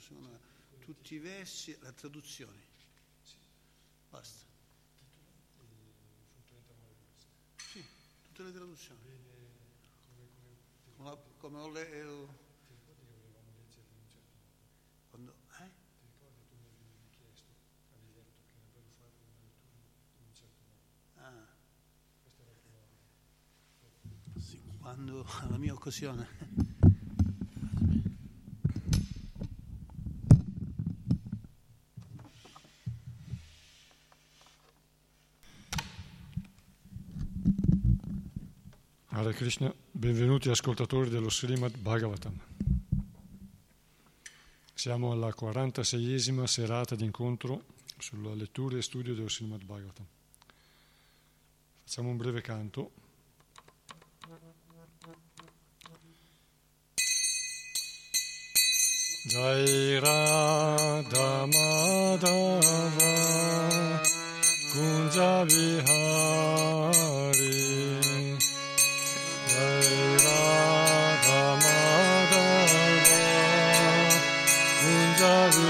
secondo me. Tutti i versi, le traduzioni. Basta. Sì, tutte le traduzioni. Come, come ho letto. Quando, eh? Ah. Quando alla mia occasione. Hare Krishna, benvenuti ascoltatori dello Srimad Bhagavatam. Siamo alla 46esima serata di incontro sulla lettura e studio dello Srimad Bhagavatam. Facciamo un breve canto. Jai Radha Madhava Kunja Vihari the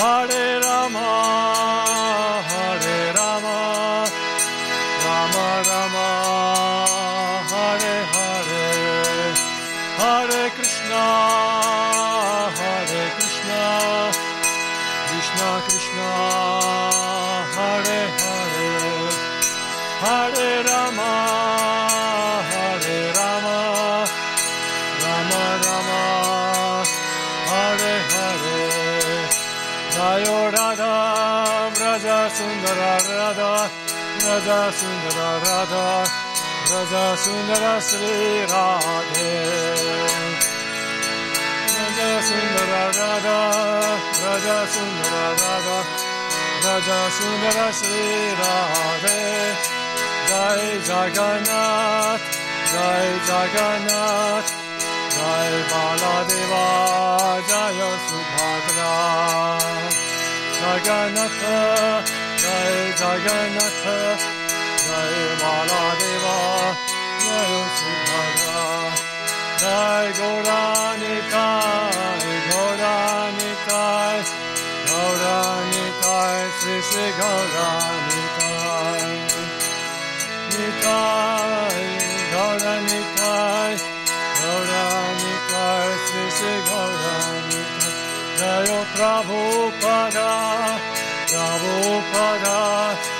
Hare Rama निज सुन्दर श्री राधे रज सुन्दर राधा रज सुन्दर राधा रज सुन्दर श्री राधे जय जगन्नाथ जय जगन्नाथ जय बालादेवा जय सुभद्रा जगन्नाथ जय जगन्नाथ 마라데와 나요스마라 날 고라니까 고라니까 고라니까 스시 고라니까 니까 고라니까 고라니까 스시 고라니까 나요 프라부파다 프라부파다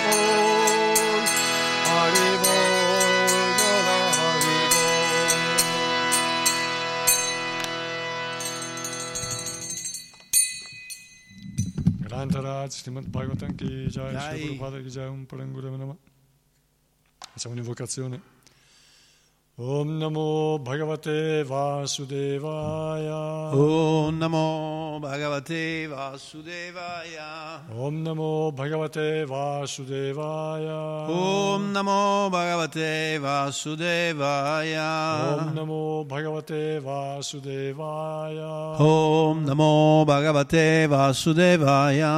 Grantaraj, Srimad Bhagavatam ki jai, Jai. Shri Prabhupada ki jai, Om Parangurave Nama. Facciamo un'invocazione. Om Namo Bhagavate Vasudevaya. Om Namo Bhagavate Vasudevaya. Om Namo Bhagavate Vasudevaya. Om Namo Bhagavate Vasudevaya. Om Namo Bhagavate Vasudevaya. Om Namo Bhagavate Vasudevaya.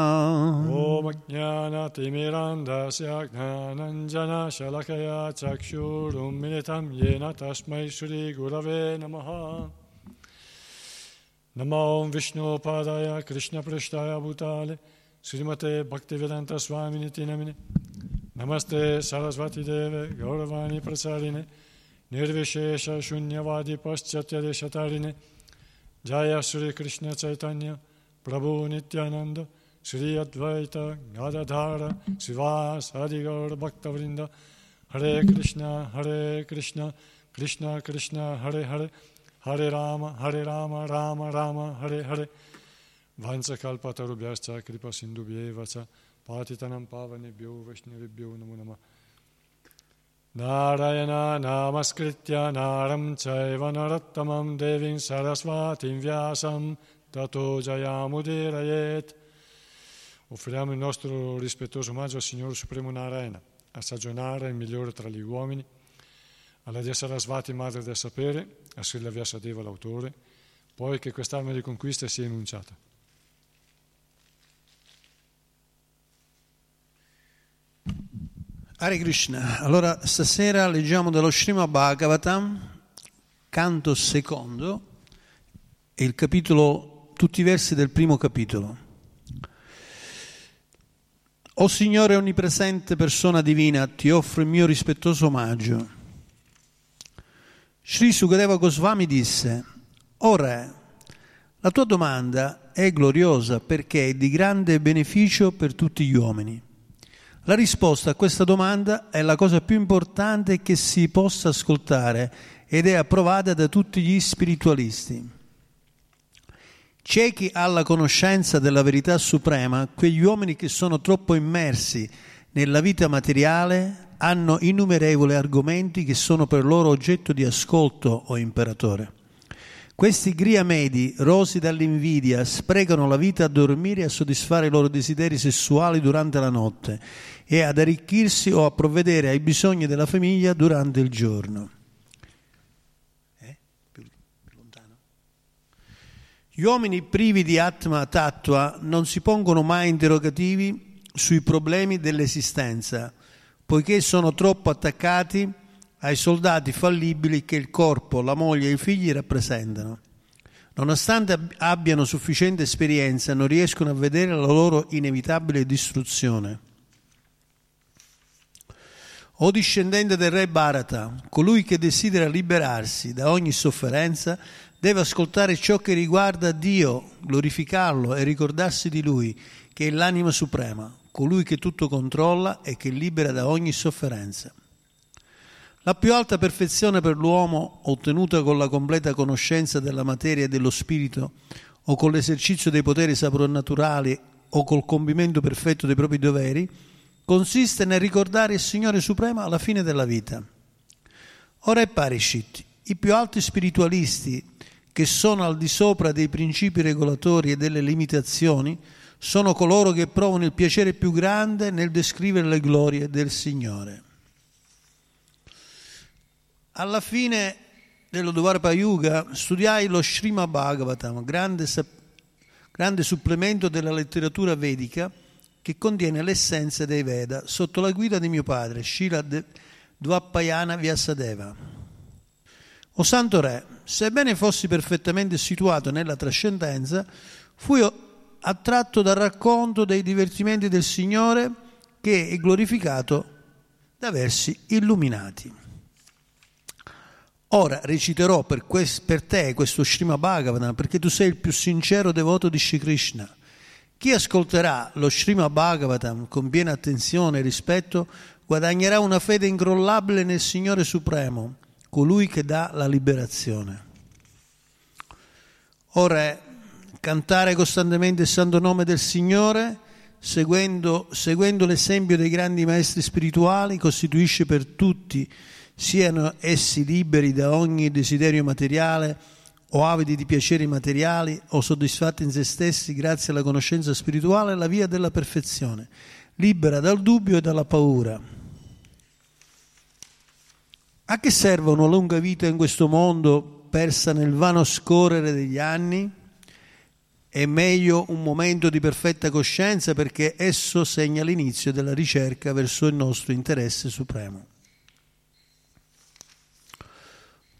Om Jnana Timirandasya Jnananjana Shalakaya Chakshurum Militam Yena Tasmai Shri Gurave Namaha Namo Vishnu Padaya Krishna Prishtaya Bhutale Srimate Bhaktivedanta Swamini Tinamine Namaste Sarasvati Deve Gauravani Prasarine Nirvishesha Shunyavadi Paschatya Deshatarine Jaya Sri Krishna Chaitanya Prabhu Nityananda Sri Advaita Gadadhara Sivas Harigaur Bhaktavrinda. Hare Krishna Hare Krishna Krishna Krishna Hare Hare Hare Rama Hare Rama Rama Rama Hare Hare. Vansakalpatarubhyascha Kripa Sindhubhyeva cha Patitanam Pavanebhyo Vaishnavibhyo Namo Namah Narayana Namaskritya Naram Chaiva Narottamam Devin Sarasvatim Vyasam Tato Jayamudirayet Offriamo il nostro rispettoso omaggio al Signore Supremo Narayana, a Sagionara, il migliore tra gli uomini, alla Dea Sarasvati, Madre del Sapere, a Srila Vyasadeva, l'autore, poi che quest'arma di conquista sia enunciata. Hare Krishna, allora stasera leggiamo dallo Srimad Bhagavatam, canto secondo, il capitolo, tutti i versi del primo capitolo. O Signore onnipresente, persona divina, ti offro il mio rispettoso omaggio. Sri Sukadeva Goswami disse, O Re, la tua domanda è gloriosa perché è di grande beneficio per tutti gli uomini. La risposta a questa domanda è la cosa più importante che si possa ascoltare ed è approvata da tutti gli spiritualisti. Ciechi alla conoscenza della verità suprema, quegli uomini che sono troppo immersi nella vita materiale hanno innumerevoli argomenti che sono per loro oggetto di ascolto o imperatore. Questi griamedi, rosi dall'invidia, sprecano la vita a dormire e a soddisfare i loro desideri sessuali durante la notte e ad arricchirsi o a provvedere ai bisogni della famiglia durante il giorno. Gli uomini privi di Atma Tattva non si pongono mai interrogativi sui problemi dell'esistenza, poiché sono troppo attaccati ai soldati fallibili che il corpo, la moglie e i figli rappresentano. Nonostante abbiano sufficiente esperienza, non riescono a vedere la loro inevitabile distruzione. O discendente del re Bharata, colui che desidera liberarsi da ogni sofferenza, deve ascoltare ciò che riguarda Dio, glorificarlo e ricordarsi di Lui, che è l'anima suprema, colui che tutto controlla e che libera da ogni sofferenza. La più alta perfezione per l'uomo, ottenuta con la completa conoscenza della materia e dello spirito, o con l'esercizio dei poteri soprannaturali, o col compimento perfetto dei propri doveri, consiste nel ricordare il Signore Supremo alla fine della vita. Ora è Parishit, i più alti spiritualisti che sono al di sopra dei principi regolatori e delle limitazioni, sono coloro che provano il piacere più grande nel descrivere le glorie del Signore. Alla fine dello Dvarpa Yuga studiai lo Srimad Bhagavatam, grande, grande supplemento della letteratura vedica che contiene l'essenza dei Veda sotto la guida di mio padre, Shila Dvapayana Vyasadeva. O Santo Re, sebbene fossi perfettamente situato nella trascendenza, fui attratto dal racconto dei divertimenti del Signore che è glorificato da versi illuminati. Ora reciterò per, quest, per te questo Srimad Bhagavatam perché tu sei il più sincero devoto di Shri Krishna. Chi ascolterà lo Srimad Bhagavatam con piena attenzione e rispetto guadagnerà una fede incrollabile nel Signore Supremo colui che dà la liberazione. Ora, cantare costantemente il santo nome del Signore, seguendo, seguendo l'esempio dei grandi maestri spirituali, costituisce per tutti, siano essi liberi da ogni desiderio materiale o avidi di piaceri materiali o soddisfatti in se stessi grazie alla conoscenza spirituale, la via della perfezione, libera dal dubbio e dalla paura a che serve una lunga vita in questo mondo persa nel vano scorrere degli anni? È meglio un momento di perfetta coscienza perché esso segna l'inizio della ricerca verso il nostro interesse supremo.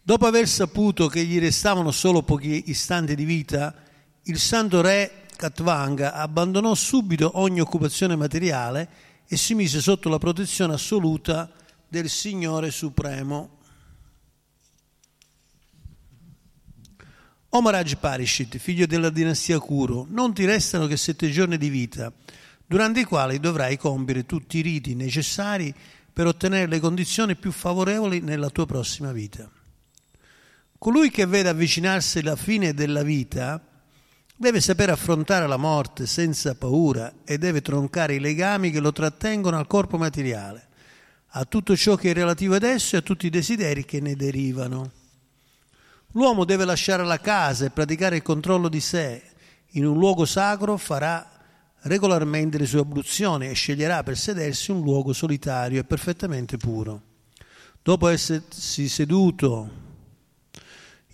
Dopo aver saputo che gli restavano solo pochi istanti di vita, il santo re Katvanga abbandonò subito ogni occupazione materiale e si mise sotto la protezione assoluta del Signore Supremo. O Maharaj Parishit, figlio della dinastia Kuru, non ti restano che sette giorni di vita, durante i quali dovrai compiere tutti i riti necessari per ottenere le condizioni più favorevoli nella tua prossima vita. Colui che vede avvicinarsi la fine della vita deve sapere affrontare la morte senza paura e deve troncare i legami che lo trattengono al corpo materiale a tutto ciò che è relativo ad esso e a tutti i desideri che ne derivano. L'uomo deve lasciare la casa e praticare il controllo di sé. In un luogo sacro farà regolarmente le sue abluzioni e sceglierà per sedersi un luogo solitario e perfettamente puro. Dopo essersi seduto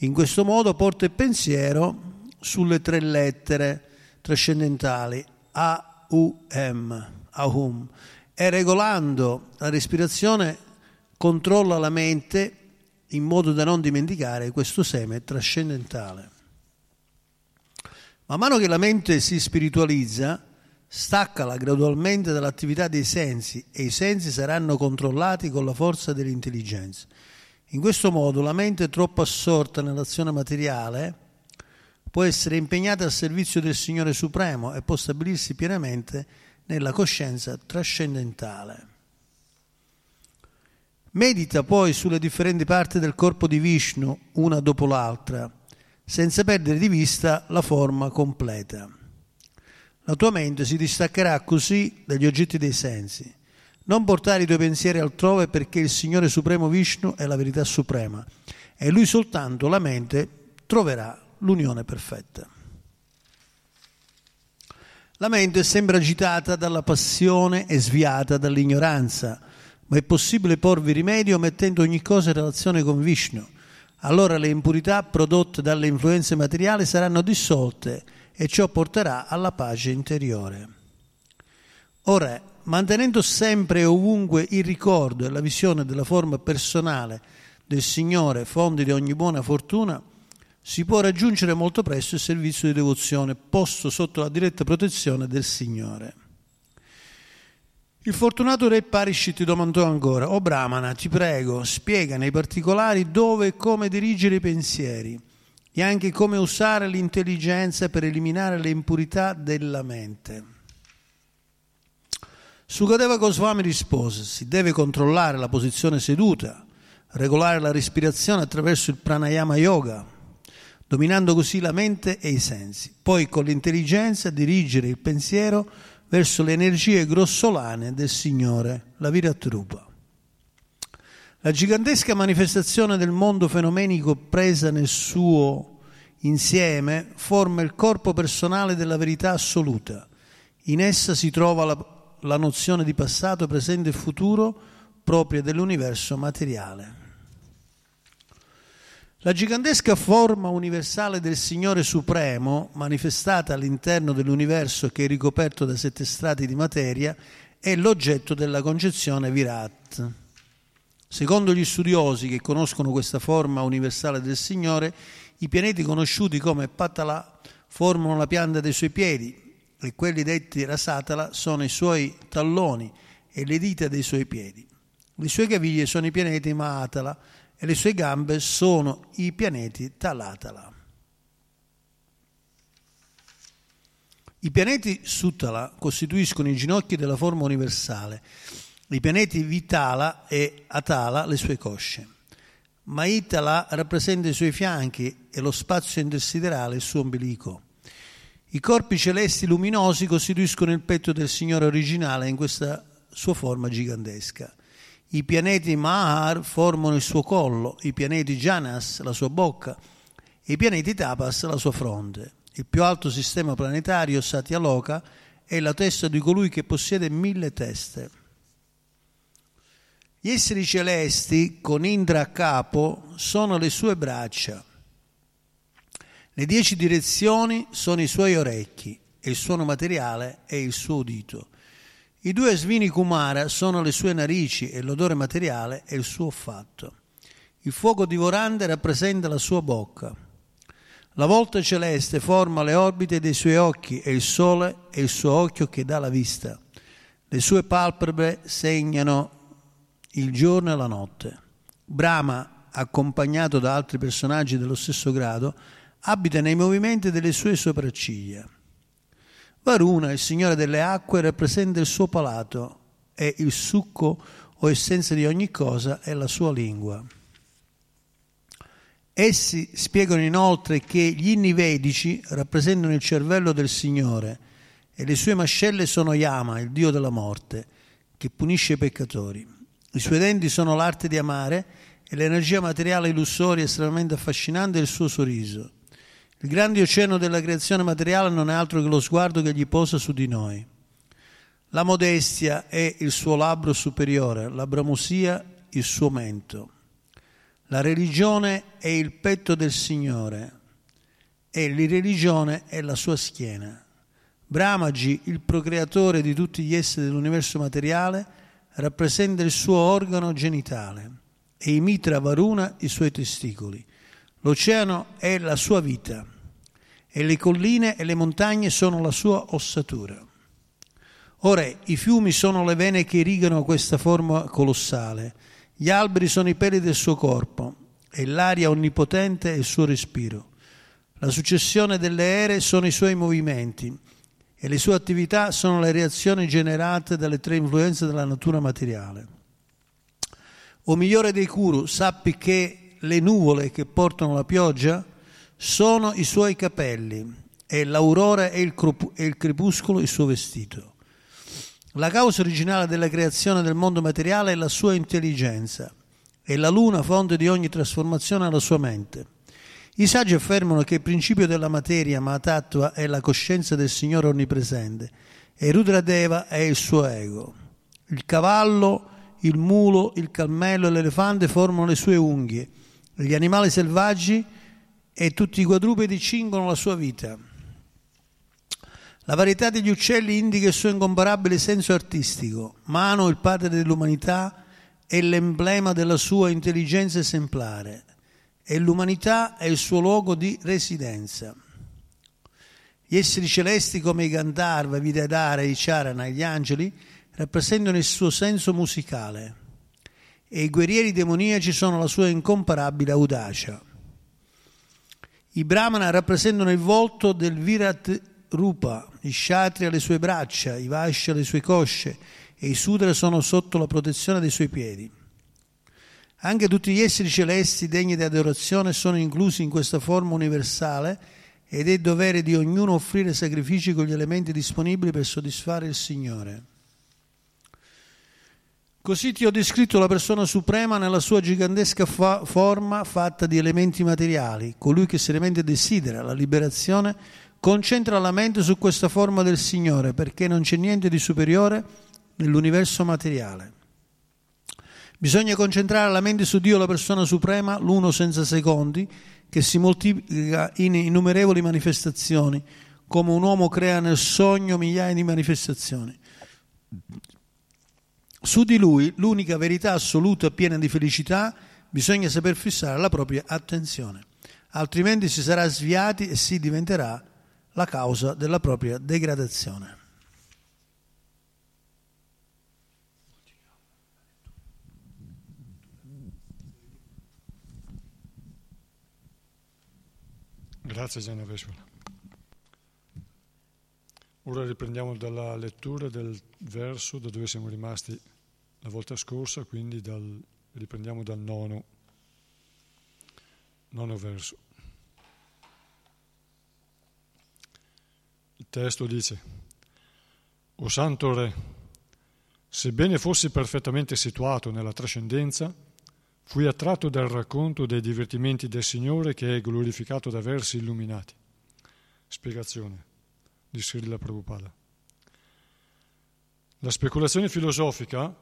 in questo modo, porta il pensiero sulle tre lettere trascendentali A, U, M, Ahum, e regolando la respirazione controlla la mente in modo da non dimenticare questo seme trascendentale. Man mano che la mente si spiritualizza, staccala gradualmente dall'attività dei sensi e i sensi saranno controllati con la forza dell'intelligenza. In questo modo la mente troppo assorta nell'azione materiale può essere impegnata al servizio del Signore Supremo e può stabilirsi pienamente nella coscienza trascendentale. Medita poi sulle differenti parti del corpo di Vishnu, una dopo l'altra, senza perdere di vista la forma completa. La tua mente si distaccherà così dagli oggetti dei sensi. Non portare i tuoi pensieri altrove perché il Signore Supremo Vishnu è la verità suprema e Lui soltanto, la mente, troverà l'unione perfetta. La mente sembra agitata dalla passione e sviata dall'ignoranza ma è possibile porvi rimedio mettendo ogni cosa in relazione con Vishnu. Allora le impurità prodotte dalle influenze materiali saranno dissolte e ciò porterà alla pace interiore. Ora, mantenendo sempre e ovunque il ricordo e la visione della forma personale del Signore, fonte di ogni buona fortuna, si può raggiungere molto presto il servizio di devozione posto sotto la diretta protezione del Signore. Il fortunato re Parishit domandò ancora, o Brahmana, ti prego, spiega nei particolari dove e come dirigere i pensieri e anche come usare l'intelligenza per eliminare le impurità della mente. Sukadeva Goswami rispose, si deve controllare la posizione seduta, regolare la respirazione attraverso il pranayama yoga, dominando così la mente e i sensi, poi con l'intelligenza dirigere il pensiero verso le energie grossolane del Signore, la Viratrupa. La gigantesca manifestazione del mondo fenomenico presa nel suo insieme forma il corpo personale della verità assoluta. In essa si trova la, la nozione di passato, presente e futuro propria dell'universo materiale. La gigantesca forma universale del Signore Supremo, manifestata all'interno dell'universo che è ricoperto da sette strati di materia, è l'oggetto della concezione Virat. Secondo gli studiosi che conoscono questa forma universale del Signore, i pianeti conosciuti come Patala formano la pianta dei suoi piedi e quelli detti Rasatala sono i suoi talloni e le dita dei suoi piedi. Le sue caviglie sono i pianeti Mahatala, e le sue gambe sono i pianeti Talatala. I pianeti Suttala costituiscono i ginocchi della forma universale, i pianeti Vitala e Atala le sue cosce. Maitala rappresenta i suoi fianchi e lo spazio intersiderale il suo ombelico. I corpi celesti luminosi costituiscono il petto del Signore originale in questa sua forma gigantesca. I pianeti Mahar formano il suo collo, i pianeti Janas la sua bocca e i pianeti Tapas la sua fronte. Il più alto sistema planetario, Satyaloka, è la testa di colui che possiede mille teste. Gli esseri celesti, con Indra a capo, sono le sue braccia. Le dieci direzioni sono i suoi orecchi e il suono materiale è il suo udito. I due Svini Kumara sono le sue narici e l'odore materiale è il suo fatto. Il fuoco divorante rappresenta la sua bocca. La volta celeste forma le orbite dei suoi occhi e il sole è il suo occhio che dà la vista. Le sue palpebre segnano il giorno e la notte. Brahma, accompagnato da altri personaggi dello stesso grado, abita nei movimenti delle sue sopracciglia. Varuna, il Signore delle acque, rappresenta il suo palato e il succo o essenza di ogni cosa è la sua lingua. Essi spiegano inoltre che gli inni vedici rappresentano il cervello del Signore e le sue mascelle sono Yama, il dio della morte, che punisce i peccatori. I suoi denti sono l'arte di amare e l'energia materiale illusoria estremamente affascinante è il suo sorriso. Il grande oceano della creazione materiale non è altro che lo sguardo che gli posa su di noi. La modestia è il suo labbro superiore, la bramosia il suo mento. La religione è il petto del Signore e l'irreligione è la sua schiena. Brahmaji, il procreatore di tutti gli esseri dell'universo materiale, rappresenta il suo organo genitale e i Mitra Varuna i suoi testicoli. L'oceano è la sua vita e le colline e le montagne sono la sua ossatura. Ora, i fiumi sono le vene che irrigano questa forma colossale, gli alberi sono i peli del suo corpo e l'aria onnipotente è il suo respiro. La successione delle ere sono i suoi movimenti e le sue attività sono le reazioni generate dalle tre influenze della natura materiale. O migliore dei Kuru, sappi che le nuvole che portano la pioggia sono i suoi capelli e l'aurora e il, crepuscolo il suo vestito. La causa originale della creazione del mondo materiale è la sua intelligenza e la luna, fonte di ogni trasformazione, è la sua mente. I saggi affermano che il principio della materia, Mahatattva, è la coscienza del Signore onnipresente e Rudradeva è il suo ego. Il cavallo, il mulo, il cammello e l'elefante formano le sue unghie gli animali selvaggi e tutti i quadrupedi cingono la sua vita. La varietà degli uccelli indica il suo incomparabile senso artistico. Mano, il padre dell'umanità, è l'emblema della sua intelligenza esemplare e l'umanità è il suo luogo di residenza. Gli esseri celesti come i Gandharva, i Vidadara, i Charana gli angeli rappresentano il suo senso musicale e i guerrieri demoniaci sono la sua incomparabile audacia. I Brahmana rappresentano il volto del Virat Rupa, i Kshatriya le sue braccia, i Vaishya le sue cosce e i Sudra sono sotto la protezione dei suoi piedi. Anche tutti gli esseri celesti degni di adorazione sono inclusi in questa forma universale ed è dovere di ognuno offrire sacrifici con gli elementi disponibili per soddisfare il Signore. Così ti ho descritto la persona suprema nella sua gigantesca fa- forma fatta di elementi materiali. Colui che seriamente desidera la liberazione concentra la mente su questa forma del Signore perché non c'è niente di superiore nell'universo materiale. Bisogna concentrare la mente su Dio, la persona suprema, l'uno senza secondi, che si moltiplica in innumerevoli manifestazioni, come un uomo crea nel sogno migliaia di manifestazioni. Su di lui, l'unica verità assoluta e piena di felicità, bisogna saper fissare la propria attenzione, altrimenti si sarà sviati e si diventerà la causa della propria degradazione. Grazie Genovesula. Ora riprendiamo dalla lettura del verso da dove siamo rimasti la volta scorsa, quindi dal, riprendiamo dal nono, nono verso. Il testo dice, O Santo Re, sebbene fossi perfettamente situato nella trascendenza, fui attratto dal racconto dei divertimenti del Signore che è glorificato da versi illuminati. Spiegazione di Srila Prabhupada. La speculazione filosofica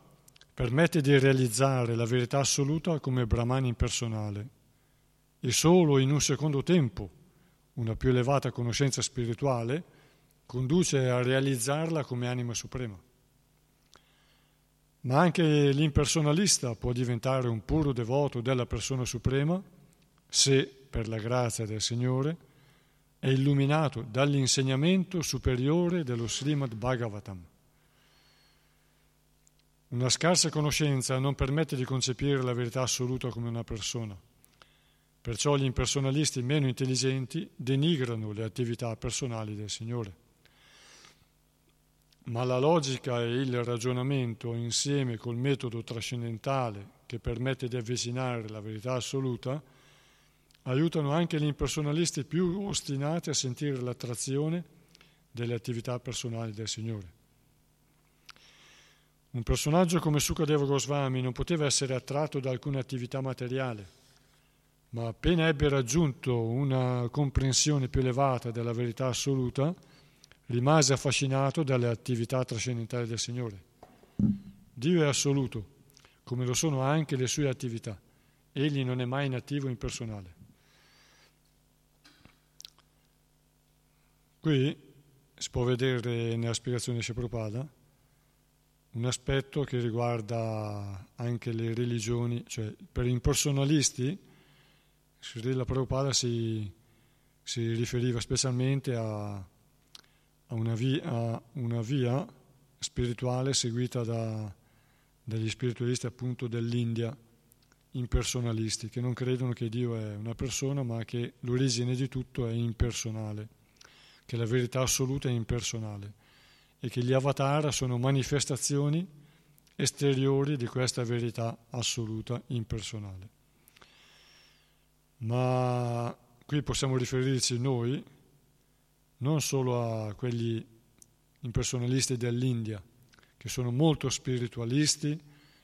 permette di realizzare la verità assoluta come Brahman impersonale e solo in un secondo tempo una più elevata conoscenza spirituale conduce a realizzarla come anima suprema. Ma anche l'impersonalista può diventare un puro devoto della persona suprema se, per la grazia del Signore, è illuminato dall'insegnamento superiore dello Srimad Bhagavatam. Una scarsa conoscenza non permette di concepire la verità assoluta come una persona. Perciò gli impersonalisti meno intelligenti denigrano le attività personali del Signore. Ma la logica e il ragionamento insieme col metodo trascendentale che permette di avvicinare la verità assoluta aiutano anche gli impersonalisti più ostinati a sentire l'attrazione delle attività personali del Signore. Un personaggio come Sukadeva Goswami non poteva essere attratto da alcuna attività materiale, ma appena ebbe raggiunto una comprensione più elevata della verità assoluta, rimase affascinato dalle attività trascendentali del Signore. Dio è assoluto, come lo sono anche le sue attività. Egli non è mai inattivo impersonale. Qui si può vedere nella spiegazione di Prabhupada un aspetto che riguarda anche le religioni, cioè per i impersonalisti Srila Prabhupada si, si riferiva specialmente a, a, una via, a, una via, spirituale seguita da, dagli spiritualisti appunto dell'India, impersonalisti, che non credono che Dio è una persona ma che l'origine di tutto è impersonale, che la verità assoluta è impersonale e che gli avatar sono manifestazioni esteriori di questa verità assoluta impersonale. Ma qui possiamo riferirci noi non solo a quegli impersonalisti dell'India, che sono molto spiritualisti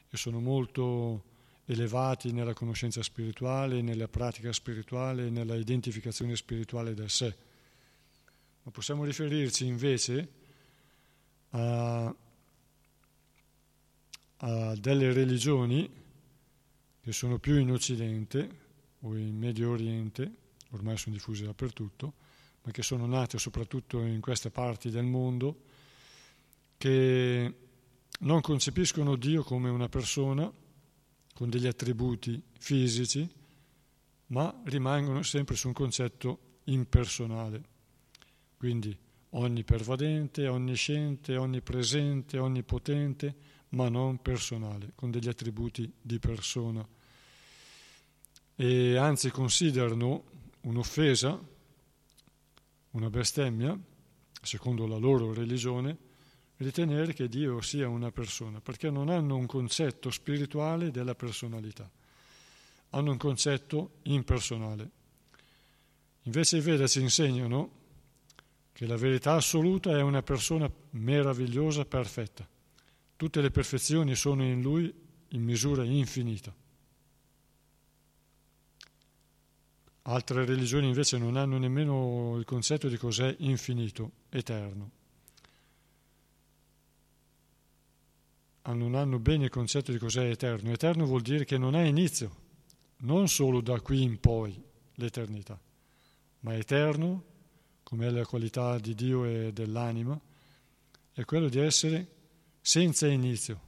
e sono molto elevati nella conoscenza spirituale, nella pratica spirituale, nella identificazione spirituale del sé. Ma possiamo riferirci invece a, a delle religioni che sono più in Occidente o in Medio Oriente, ormai sono diffuse dappertutto, ma che sono nate soprattutto in queste parti del mondo, che non concepiscono Dio come una persona con degli attributi fisici, ma rimangono sempre su un concetto impersonale. Quindi onnipervadente, onnisciente, onnipresente, onnipotente, ma non personale, con degli attributi di persona. E anzi considerano un'offesa, una bestemmia, secondo la loro religione, ritenere che Dio sia una persona, perché non hanno un concetto spirituale della personalità, hanno un concetto impersonale. Invece i Veda ci insegnano che la verità assoluta è una persona meravigliosa, perfetta. Tutte le perfezioni sono in lui in misura infinita. Altre religioni invece non hanno nemmeno il concetto di cos'è infinito, eterno. non hanno bene il concetto di cos'è eterno. Eterno vuol dire che non ha inizio, non solo da qui in poi l'eternità, ma eterno, come è la qualità di Dio e dell'anima, è quello di essere senza inizio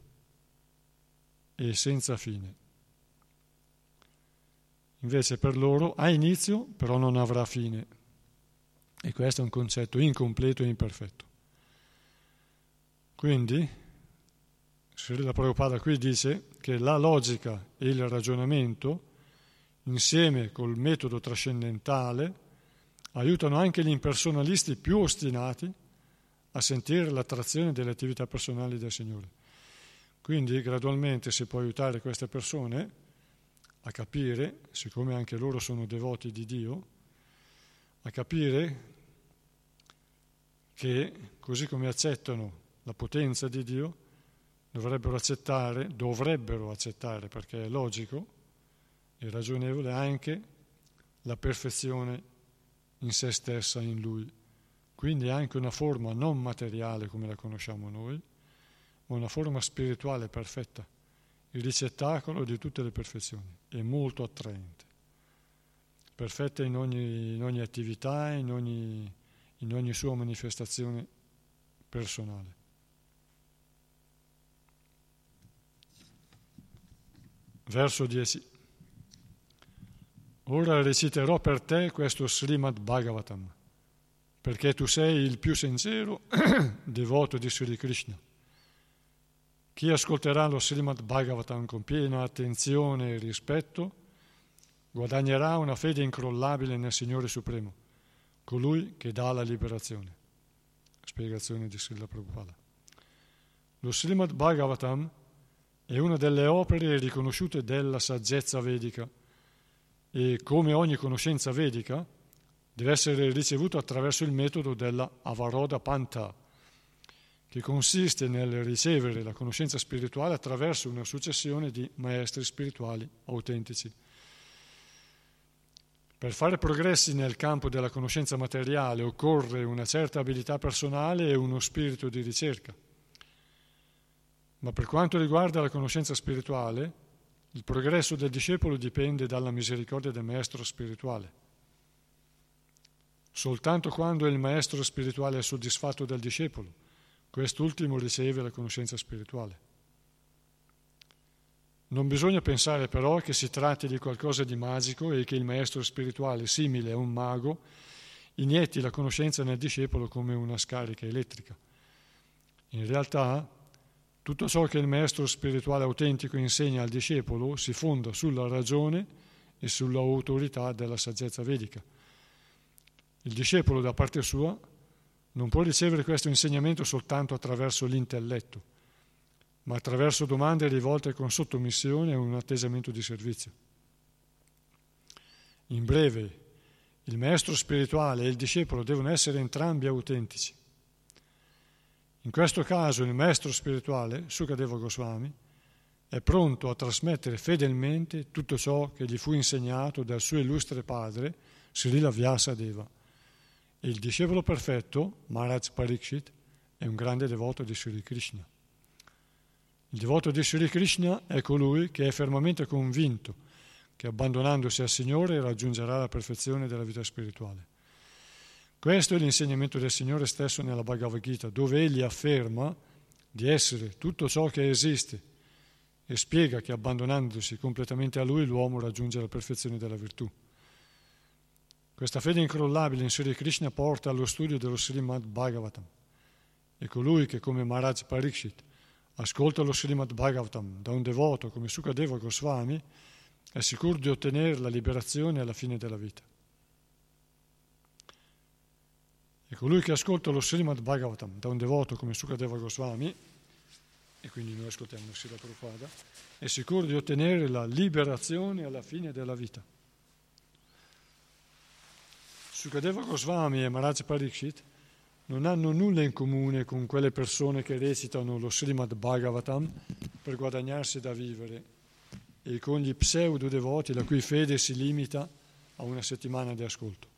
e senza fine. Invece per loro ha inizio, però non avrà fine. E questo è un concetto incompleto e imperfetto. Quindi, Srila Prabhupada qui dice che la logica e il ragionamento, insieme col metodo trascendentale, aiutano anche gli impersonalisti più ostinati a sentire l'attrazione delle attività personali del Signore. Quindi gradualmente si può aiutare queste persone a capire, siccome anche loro sono devoti di Dio, a capire che così come accettano la potenza di Dio, dovrebbero accettare, dovrebbero accettare, perché è logico e ragionevole, anche la perfezione in se stessa, in Lui. Quindi anche una forma non materiale come la conosciamo noi, ma una forma spirituale perfetta, il ricettacolo di tutte le perfezioni, è molto attraente, perfetta in ogni, in ogni attività, in ogni, in ogni sua manifestazione personale. Verso 10. Ora reciterò per te questo Srimad Bhagavatam, perché tu sei il più sincero devoto di Sri Krishna. Chi ascolterà lo Srimad Bhagavatam con piena attenzione e rispetto guadagnerà una fede incrollabile nel Signore Supremo, colui che dà la liberazione. Spiegazione di Srila Prabhupada. Lo Srimad Bhagavatam è una delle opere riconosciute della saggezza vedica e come ogni conoscenza vedica deve essere ricevuto attraverso il metodo della Avaroda Panta, che consiste nel ricevere la conoscenza spirituale attraverso una successione di maestri spirituali autentici. Per fare progressi nel campo della conoscenza materiale occorre una certa abilità personale e uno spirito di ricerca. Ma per quanto riguarda la conoscenza spirituale, il progresso del discepolo dipende dalla misericordia del maestro spirituale. Soltanto quando il maestro spirituale è soddisfatto del discepolo, quest'ultimo riceve la conoscenza spirituale. Non bisogna pensare però che si tratti di qualcosa di magico e che il maestro spirituale, simile a un mago, inietti la conoscenza nel discepolo come una scarica elettrica. In realtà, tutto ciò che il maestro spirituale autentico insegna al discepolo si fonda sulla ragione e sull'autorità della saggezza vedica il discepolo da parte sua non può ricevere questo insegnamento soltanto attraverso l'intelletto, ma attraverso domande rivolte con sottomissione e un attesamento di servizio. In breve, il maestro spirituale e il discepolo devono essere entrambi autentici. In questo caso il maestro spirituale, Sukadeva Goswami, è pronto a trasmettere fedelmente tutto ciò che gli fu insegnato dal suo illustre padre, Srila Vyasadeva. Il discepolo perfetto, Maharaj Pariksit, è un grande devoto di Sri Krishna. Il devoto di Sri Krishna è colui che è fermamente convinto che abbandonandosi al Signore raggiungerà la perfezione della vita spirituale. Questo è l'insegnamento del Signore stesso nella Bhagavad Gita, dove egli afferma di essere tutto ciò che esiste e spiega che abbandonandosi completamente a Lui l'uomo raggiunge la perfezione della virtù. Questa fede incrollabile in Sri Krishna porta allo studio dello Srimad Bhagavatam e colui che come Maharaj Pariksit ascolta lo Srimad Bhagavatam da un devoto come Sukadeva Goswami è sicuro di ottenere la liberazione alla fine della vita. E colui che ascolta lo Srimad Bhagavatam da un devoto come Sukadeva Goswami, e quindi noi ascoltiamo Srila Prabhupada, è sicuro di ottenere la liberazione alla fine della vita. Sukadeva Goswami e Maharaj Pariksit non hanno nulla in comune con quelle persone che recitano lo Srimad Bhagavatam per guadagnarsi da vivere e con gli pseudo devoti la cui fede si limita a una settimana di ascolto.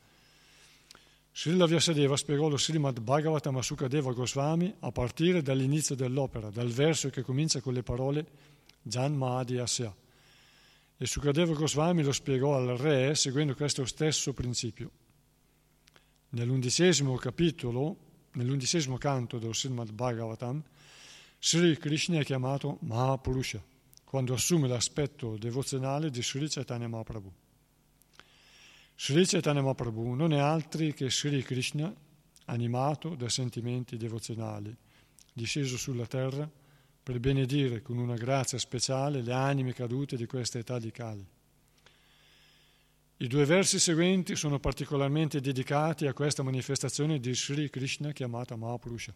Srila Vyasadeva spiegò lo Srimad Bhagavatam a Sukadeva Goswami a partire dall'inizio dell'opera, dal verso che comincia con le parole Jan Mahadi Asya. E Sukadeva Goswami lo spiegò al re seguendo questo stesso principio. Nell'undicesimo capitolo, nell'undicesimo canto dello Srimad Bhagavatam, Sri Krishna è chiamato Mahapurusha, quando assume l'aspetto devozionale di Sri Chaitanya Mahaprabhu. Sri Chaitanya Mahaprabhu non è altri che Sri Krishna, animato da sentimenti devozionali, disceso sulla terra per benedire con una grazia speciale le anime cadute di questa età di Kali. I due versi seguenti sono particolarmente dedicati a questa manifestazione di Sri Krishna chiamata Mahapurusha.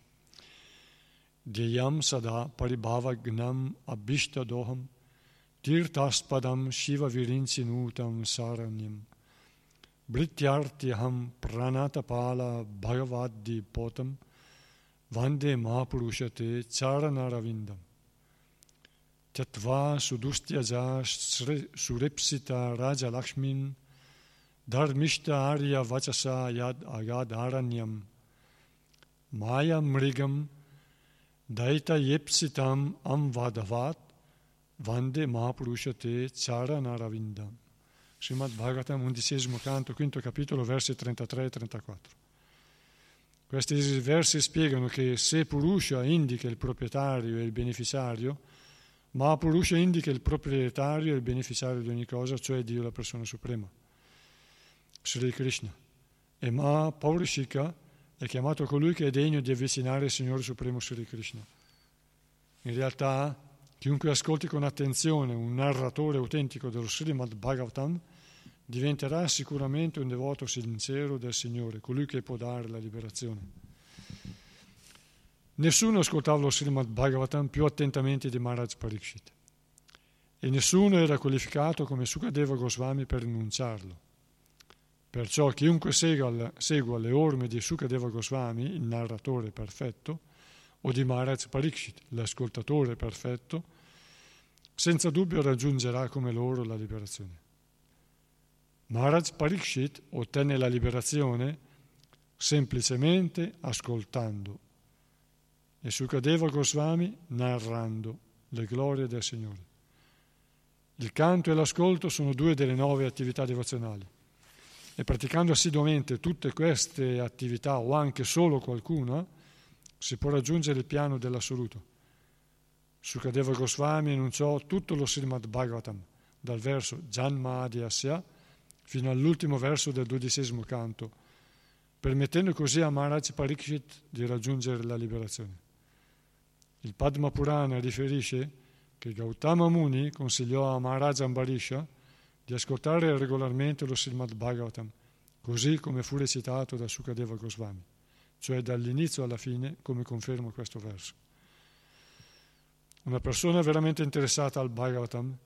Dhyam sada paribhavagnam abhishtadoham tirtaspadam shiva virinchinutam saranyam भृत्यार्थ्यहं प्राणातपालभगवाद्दिपोतं वंदे महापुरुषते चारणरविन्दं त्यक्त्वा सुदुष्ट्यजा सुरेप्सिता राजलक्ष्मीं, धर्मिष्ठार्यवचसा यद् अगाधारण्यं मायामृगं दैतयेप्सिताम् अं वाधवात् वंदे महापुरुषते चारणरविन्दम् Srimad Bhagavatam, undicesimo canto, quinto capitolo, versi 33 e 34. Questi versi spiegano che se Purusha indica il proprietario e il beneficiario, Mahapurusha indica il proprietario e il beneficiario di ogni cosa, cioè Dio, la persona suprema. Sri Krishna. E Mahapaurishika è chiamato colui che è degno di avvicinare il Signore Supremo Sri Krishna. In realtà, chiunque ascolti con attenzione un narratore autentico dello Srimad Bhagavatam diventerà sicuramente un devoto sincero del Signore, colui che può dare la liberazione. Nessuno ascoltava lo Srimad Bhagavatam più attentamente di Maharaj Pariksit e nessuno era qualificato come Sukadeva Goswami per rinunciarlo. Perciò chiunque segua, le orme di Sukadeva Goswami, il narratore perfetto, o di Maharaj Parikshit, l'ascoltatore perfetto, senza dubbio raggiungerà come loro la liberazione. Maharaj Parikshit ottenne la liberazione semplicemente ascoltando e Sukadeva Goswami narrando le glorie del Signore. Il canto e l'ascolto sono due delle nove attività devozionali e praticando assiduamente tutte queste attività o anche solo qualcuna si può raggiungere il piano dell'assoluto. Sukadeva Goswami enunciò tutto lo Srimad Bhagavatam, dal verso Janmadhyasya fino all'ultimo verso del dodicesimo canto, permettendo così a Maharaj Parikshit di raggiungere la liberazione. Il Padma Purana riferisce che Gautama Muni consigliò a Maharaj Ambarisha di ascoltare regolarmente lo Srimad Bhagavatam, così come fu recitato da Sukadeva Goswami, cioè dall'inizio alla fine, come conferma questo verso. Una persona veramente interessata al Bhagavatam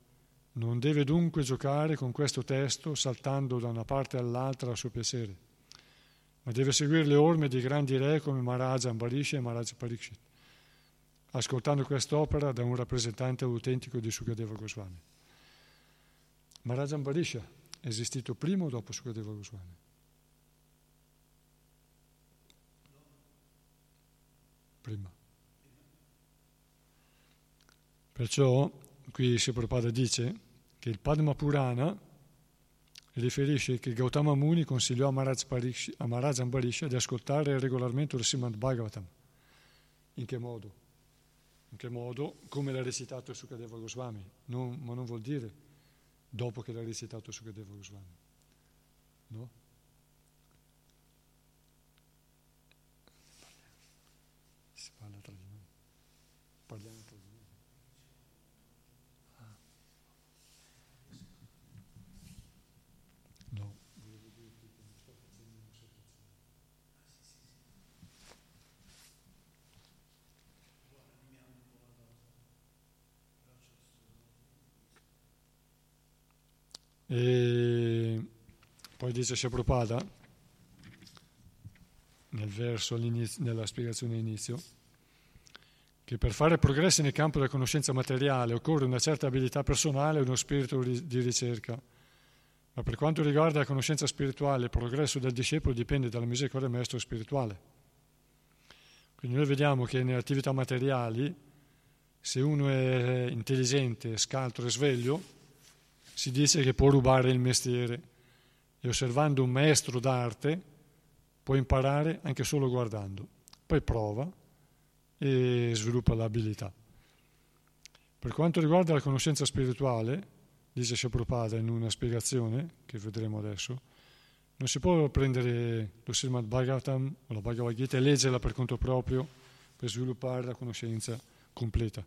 non deve dunque giocare con questo testo saltando da una parte all'altra a suo piacere, ma deve seguire le orme di grandi re come Maharaj Ambarisha e Maharaj Parikshit, ascoltando quest'opera da un rappresentante autentico di Sukadeva Goswami. Maharaj Ambarisha è esistito prima o dopo Sukadeva Goswami? Prima. Perciò qui Sri Prabhupada dice che il Padma Purana riferisce che Gautama Muni consigliò a Maharaj, Parish, a Maharaj Ambarisha di ascoltare regolarmente il Srimad Bhagavatam. In che modo? In che modo? Come l'ha recitato Sukadeva Goswami, non, ma non vuol dire dopo che l'ha recitato Sukadeva Goswami. No? Si parla tra di noi. Parliamo tra di noi. Ah. No. E poi dice Prabhupada, nel verso nella spiegazione inizio, che per fare progressi nel campo della conoscenza materiale occorre una certa abilità personale e uno spirito di ricerca. Ma per quanto riguarda la conoscenza spirituale, il progresso del discepolo dipende dalla misericordia del maestro spirituale. Quindi noi vediamo che nelle attività materiali, se uno è intelligente, scaltro e sveglio, si dice che può rubare il mestiere e osservando un maestro d'arte può imparare anche solo guardando. Poi prova e sviluppa l'abilità. Per quanto riguarda la conoscenza spirituale, dice Shaprabhupada in una spiegazione che vedremo adesso, non si può prendere lo Srimad Bhagavatam o la Bhagavad Gita e leggerla per conto proprio per sviluppare la conoscenza completa.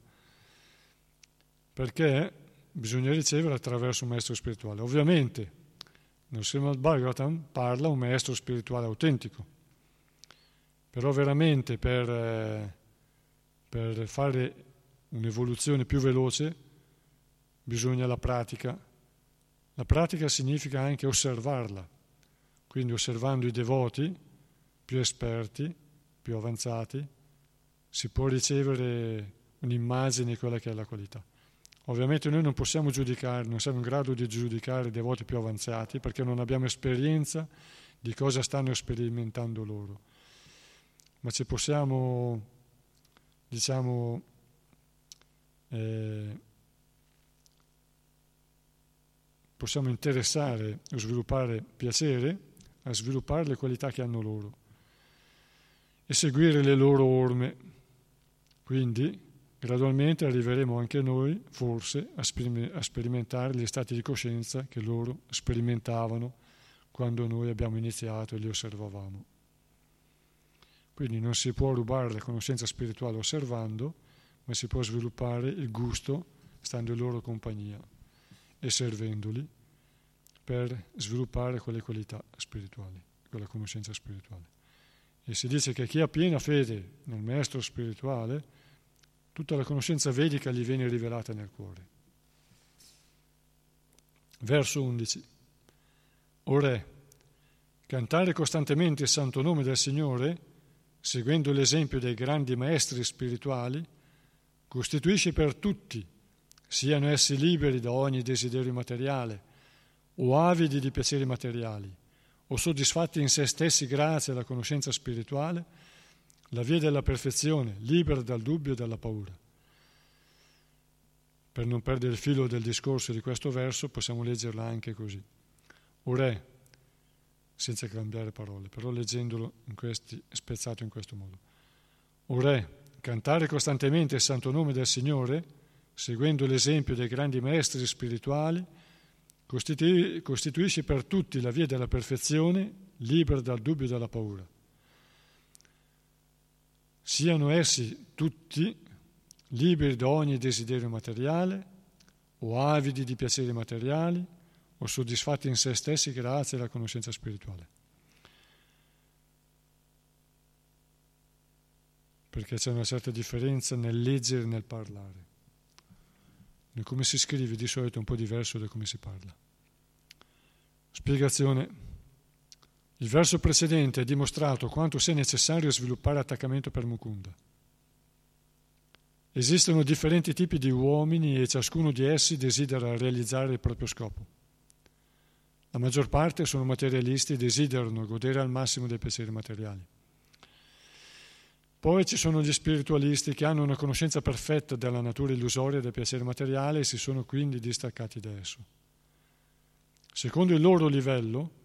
Perché bisogna ricevere attraverso un maestro spirituale. Ovviamente nel Srimad Bhagavatam parla un maestro spirituale autentico, però veramente per, eh, per fare un'evoluzione più veloce bisogna la pratica. La pratica significa anche osservarla, quindi osservando i devoti più esperti, più avanzati, si può ricevere un'immagine di quella che è la qualità. Ovviamente noi non possiamo giudicare, non siamo in grado di giudicare i devoti più avanzati perché non abbiamo esperienza di cosa stanno sperimentando loro, ma ci possiamo, diciamo, eh, possiamo interessare o sviluppare piacere a sviluppare le qualità che hanno loro e seguire le loro orme. Quindi Gradualmente arriveremo anche noi, forse, a, sperimentare gli stati di coscienza che loro sperimentavano quando noi abbiamo iniziato e li osservavamo. Quindi non si può rubare la conoscenza spirituale osservando, ma si può sviluppare il gusto stando in loro compagnia e servendoli per sviluppare quelle qualità spirituali, quella conoscenza spirituale. E si dice che chi ha piena fede nel maestro spirituale Tutta la conoscenza vedica gli viene rivelata nel cuore. Verso 11. O Re, cantare costantemente il santo nome del Signore seguendo l'esempio dei grandi maestri spirituali, costituisce per tutti, siano essi liberi da ogni desiderio materiale o avidi di piaceri materiali o soddisfatti in se stessi grazie alla conoscenza spirituale, la via della perfezione, libera dal dubbio e dalla paura. Per non perdere il filo del discorso di questo verso possiamo leggerla anche così. O re, senza cambiare parole, però leggendolo in questi, spezzato in questo modo. O re, cantare costantemente il santo nome del Signore, seguendo l'esempio dei grandi maestri spirituali, costituisce per tutti la via della perfezione, libera dal dubbio e dalla paura. Siano essi tutti liberi da ogni desiderio materiale o avidi di piaceri materiali o soddisfatti in se stessi grazie alla conoscenza spirituale. Perché c'è una certa differenza nel leggere e nel parlare. Nel come si scrive di solito è un po' diverso da come si parla. Spiegazione. Il verso precedente ha dimostrato quanto sia necessario sviluppare attaccamento per Mukunda. Esistono differenti tipi di uomini e ciascuno di essi desidera realizzare il proprio scopo. La maggior parte sono materialisti e desiderano godere al massimo dei piaceri materiali. Poi ci sono gli spiritualisti che hanno una conoscenza perfetta della natura illusoria del piacere materiale e si sono quindi distaccati da esso. Secondo il loro livello,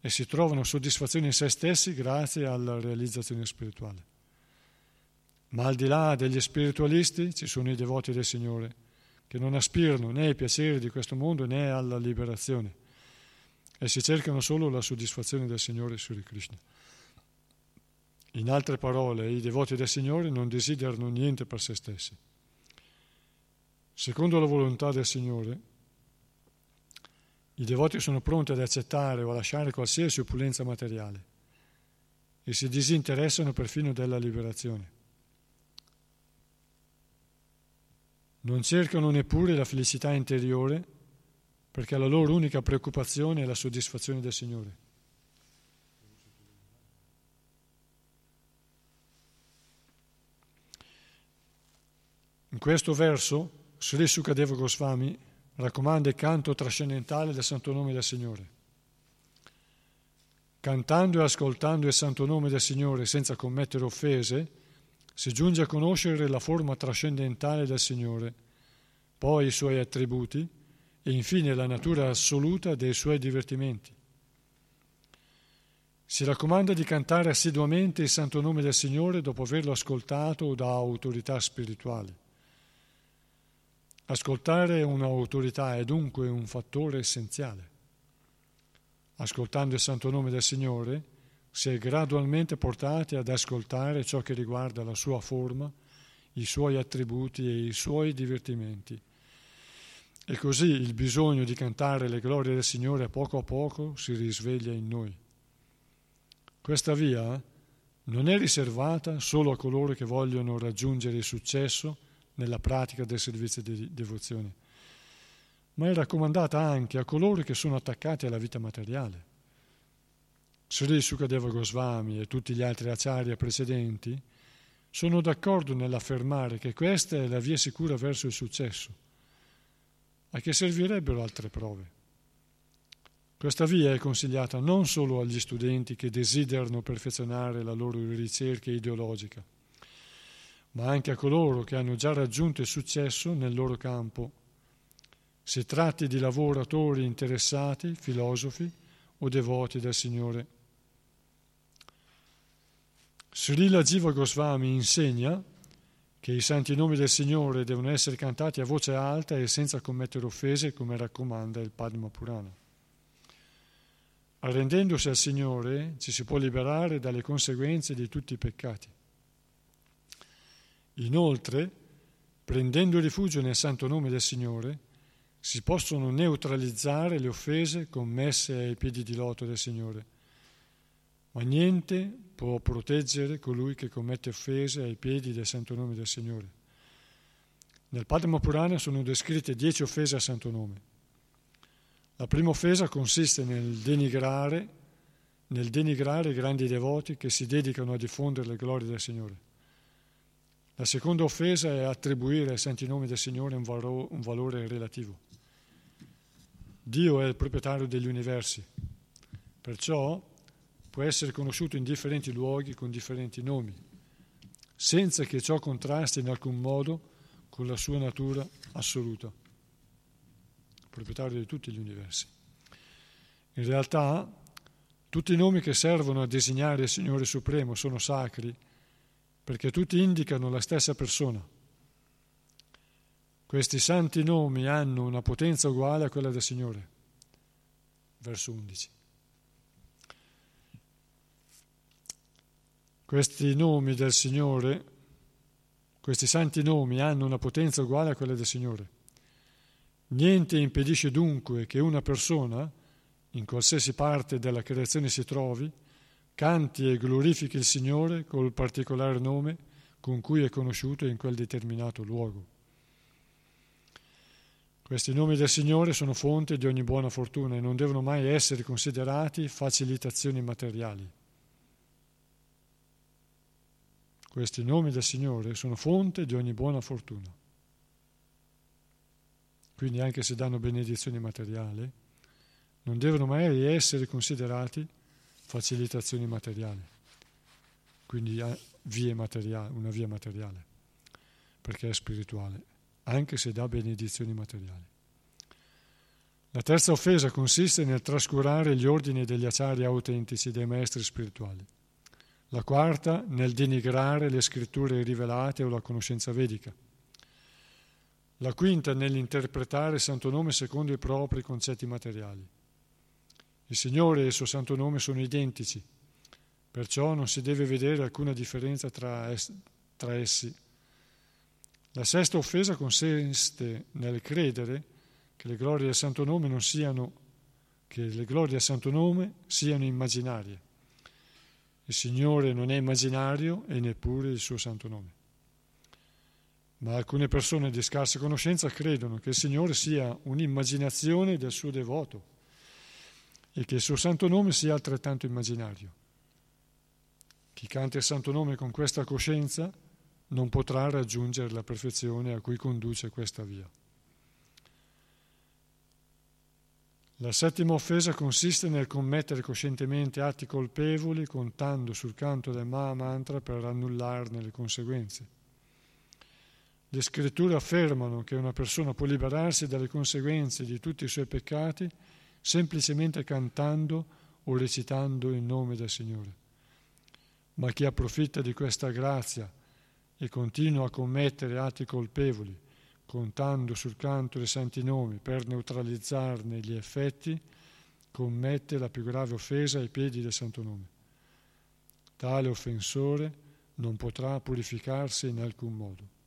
essi trovano soddisfazione in se stessi grazie alla realizzazione spirituale. Ma al di là degli spiritualisti ci sono i devoti del Signore, che non aspirano né ai piaceri di questo mondo né alla liberazione. Essi cercano solo la soddisfazione del Signore Sri Krishna. In altre parole, i devoti del Signore non desiderano niente per se stessi. Secondo la volontà del Signore, i devoti sono pronti ad accettare o a lasciare qualsiasi opulenza materiale e si disinteressano perfino della liberazione. Non cercano neppure la felicità interiore perché la loro unica preoccupazione è la soddisfazione del Signore. In questo verso Sri Sukadeva Goswami raccomanda il canto trascendentale del Santo Nome del Signore. Cantando e ascoltando il Santo Nome del Signore senza commettere offese, si giunge a conoscere la forma trascendentale del Signore, poi i suoi attributi e infine la natura assoluta dei suoi divertimenti. Si raccomanda di cantare assiduamente il santo nome del Signore dopo averlo ascoltato da autorità spirituali. Ascoltare un'autorità è dunque un fattore essenziale. Ascoltando il santo nome del Signore, si è gradualmente portati ad ascoltare ciò che riguarda la sua forma, i suoi attributi e i suoi divertimenti. E così il bisogno di cantare le glorie del Signore poco a poco si risveglia in noi. Questa via non è riservata solo a coloro che vogliono raggiungere il successo nella pratica del servizio di devozione, ma è raccomandata anche a coloro che sono attaccati alla vita materiale Sri Sukadeva Goswami e tutti gli altri acharya precedenti sono d'accordo nell'affermare che questa è la via sicura verso il successo. A che servirebbero altre prove? Questa via è consigliata non solo agli studenti che desiderano perfezionare la loro ricerca ideologica, ma anche a coloro che hanno già raggiunto il successo nel loro campo, si tratti di lavoratori interessati, filosofi o devoti del Signore. Srila Jiva Goswami insegna che i santi nomi del Signore devono essere cantati a voce alta e senza commettere offese come raccomanda il Padma Purana. Arrendendosi al Signore ci si può liberare dalle conseguenze di tutti i peccati. Inoltre, prendendo rifugio nel santo nome del Signore, si possono neutralizzare le offese commesse ai piedi di loto del Signore ma niente può proteggere colui che commette offese ai piedi del santo nome del Signore. Nel Padma Purana sono descritte dieci offese al santo nome. La prima offesa consiste nel denigrare nel denigrare i grandi devoti che si dedicano a diffondere le glorie del Signore. La seconda offesa è attribuire ai santi nomi del Signore un, valo, un valore relativo. Dio è il proprietario degli universi, perciò può essere conosciuto in differenti luoghi con differenti nomi, senza che ciò contrasti in alcun modo con la sua natura assoluta, proprietario di tutti gli universi. In realtà tutti i nomi che servono a designare il Signore Supremo sono sacri perché tutti indicano la stessa persona. Questi santi nomi hanno una potenza uguale a quella del Signore. Verso 11. Questi nomi del Signore, questi santi nomi hanno una potenza uguale a quella del Signore. Niente impedisce dunque che una persona, in qualsiasi parte della creazione si trovi, canti e glorifichi il Signore col particolare nome con cui è conosciuto in quel determinato luogo. Questi nomi del Signore sono fonte di ogni buona fortuna e non devono mai essere considerati facilitazioni materiali. Questi nomi del Signore sono fonte di ogni buona fortuna. Quindi anche se danno benedizioni materiali, non devono mai essere considerati facilitazioni materiali, quindi vie materiali, una via materiale, perché è spirituale, anche se dà benedizioni materiali. La terza offesa consiste nel trascurare gli ordini degli acciari autentici dei maestri spirituali. La quarta nel denigrare le scritture rivelate o la conoscenza vedica. La quinta nell'interpretare il santo nome secondo i propri concetti materiali. Il Signore e il suo santo nome sono identici, perciò non si deve vedere alcuna differenza tra, es- tra essi. La sesta offesa consiste nel credere che le glorie del santo nome non siano che le glorie del santo nome siano immaginarie. Il Signore non è immaginario e neppure il suo santo nome. Ma alcune persone di scarsa conoscenza credono che il Signore sia un'immaginazione del suo devoto e che il suo santo nome sia altrettanto immaginario. Chi canta il santo nome con questa coscienza non potrà raggiungere la perfezione a cui conduce questa via. La settima offesa consiste nel commettere coscientemente atti colpevoli contando sul canto del Maha Mantra per annullarne le conseguenze. Le scritture affermano che una persona può liberarsi dalle conseguenze di tutti i suoi peccati semplicemente cantando o recitando il nome del Signore. Ma chi approfitta di questa grazia e continua a commettere atti colpevoli, contando sul canto dei santi nomi per neutralizzarne gli effetti, commette la più grave offesa ai piedi del santo nome. Tale offensore non potrà purificarsi in alcun modo.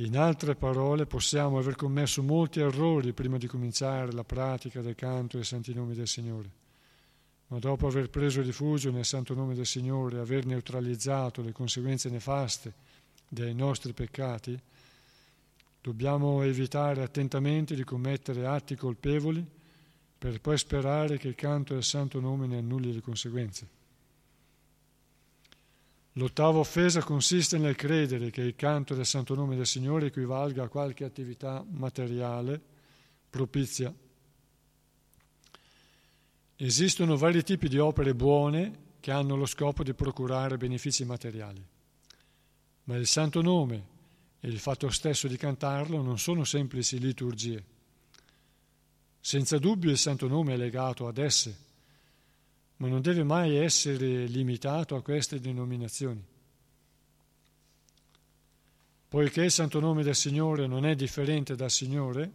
In altre parole, possiamo aver commesso molti errori prima di cominciare la pratica del canto dei santi nomi del Signore, ma dopo aver preso rifugio nel santo nome del Signore e aver neutralizzato le conseguenze nefaste dei nostri peccati, dobbiamo evitare attentamente di commettere atti colpevoli per poi sperare che il canto del santo nome ne annulli le conseguenze. L'ottava offesa consiste nel credere che il canto del santo nome del Signore equivalga a qualche attività materiale propizia. Esistono vari tipi di opere buone che hanno lo scopo di procurare benefici materiali ma il santo nome e il fatto stesso di cantarlo non sono semplici liturgie. Senza dubbio il santo nome è legato ad esse, ma non deve mai essere limitato a queste denominazioni. Poiché il santo nome del Signore non è differente dal Signore,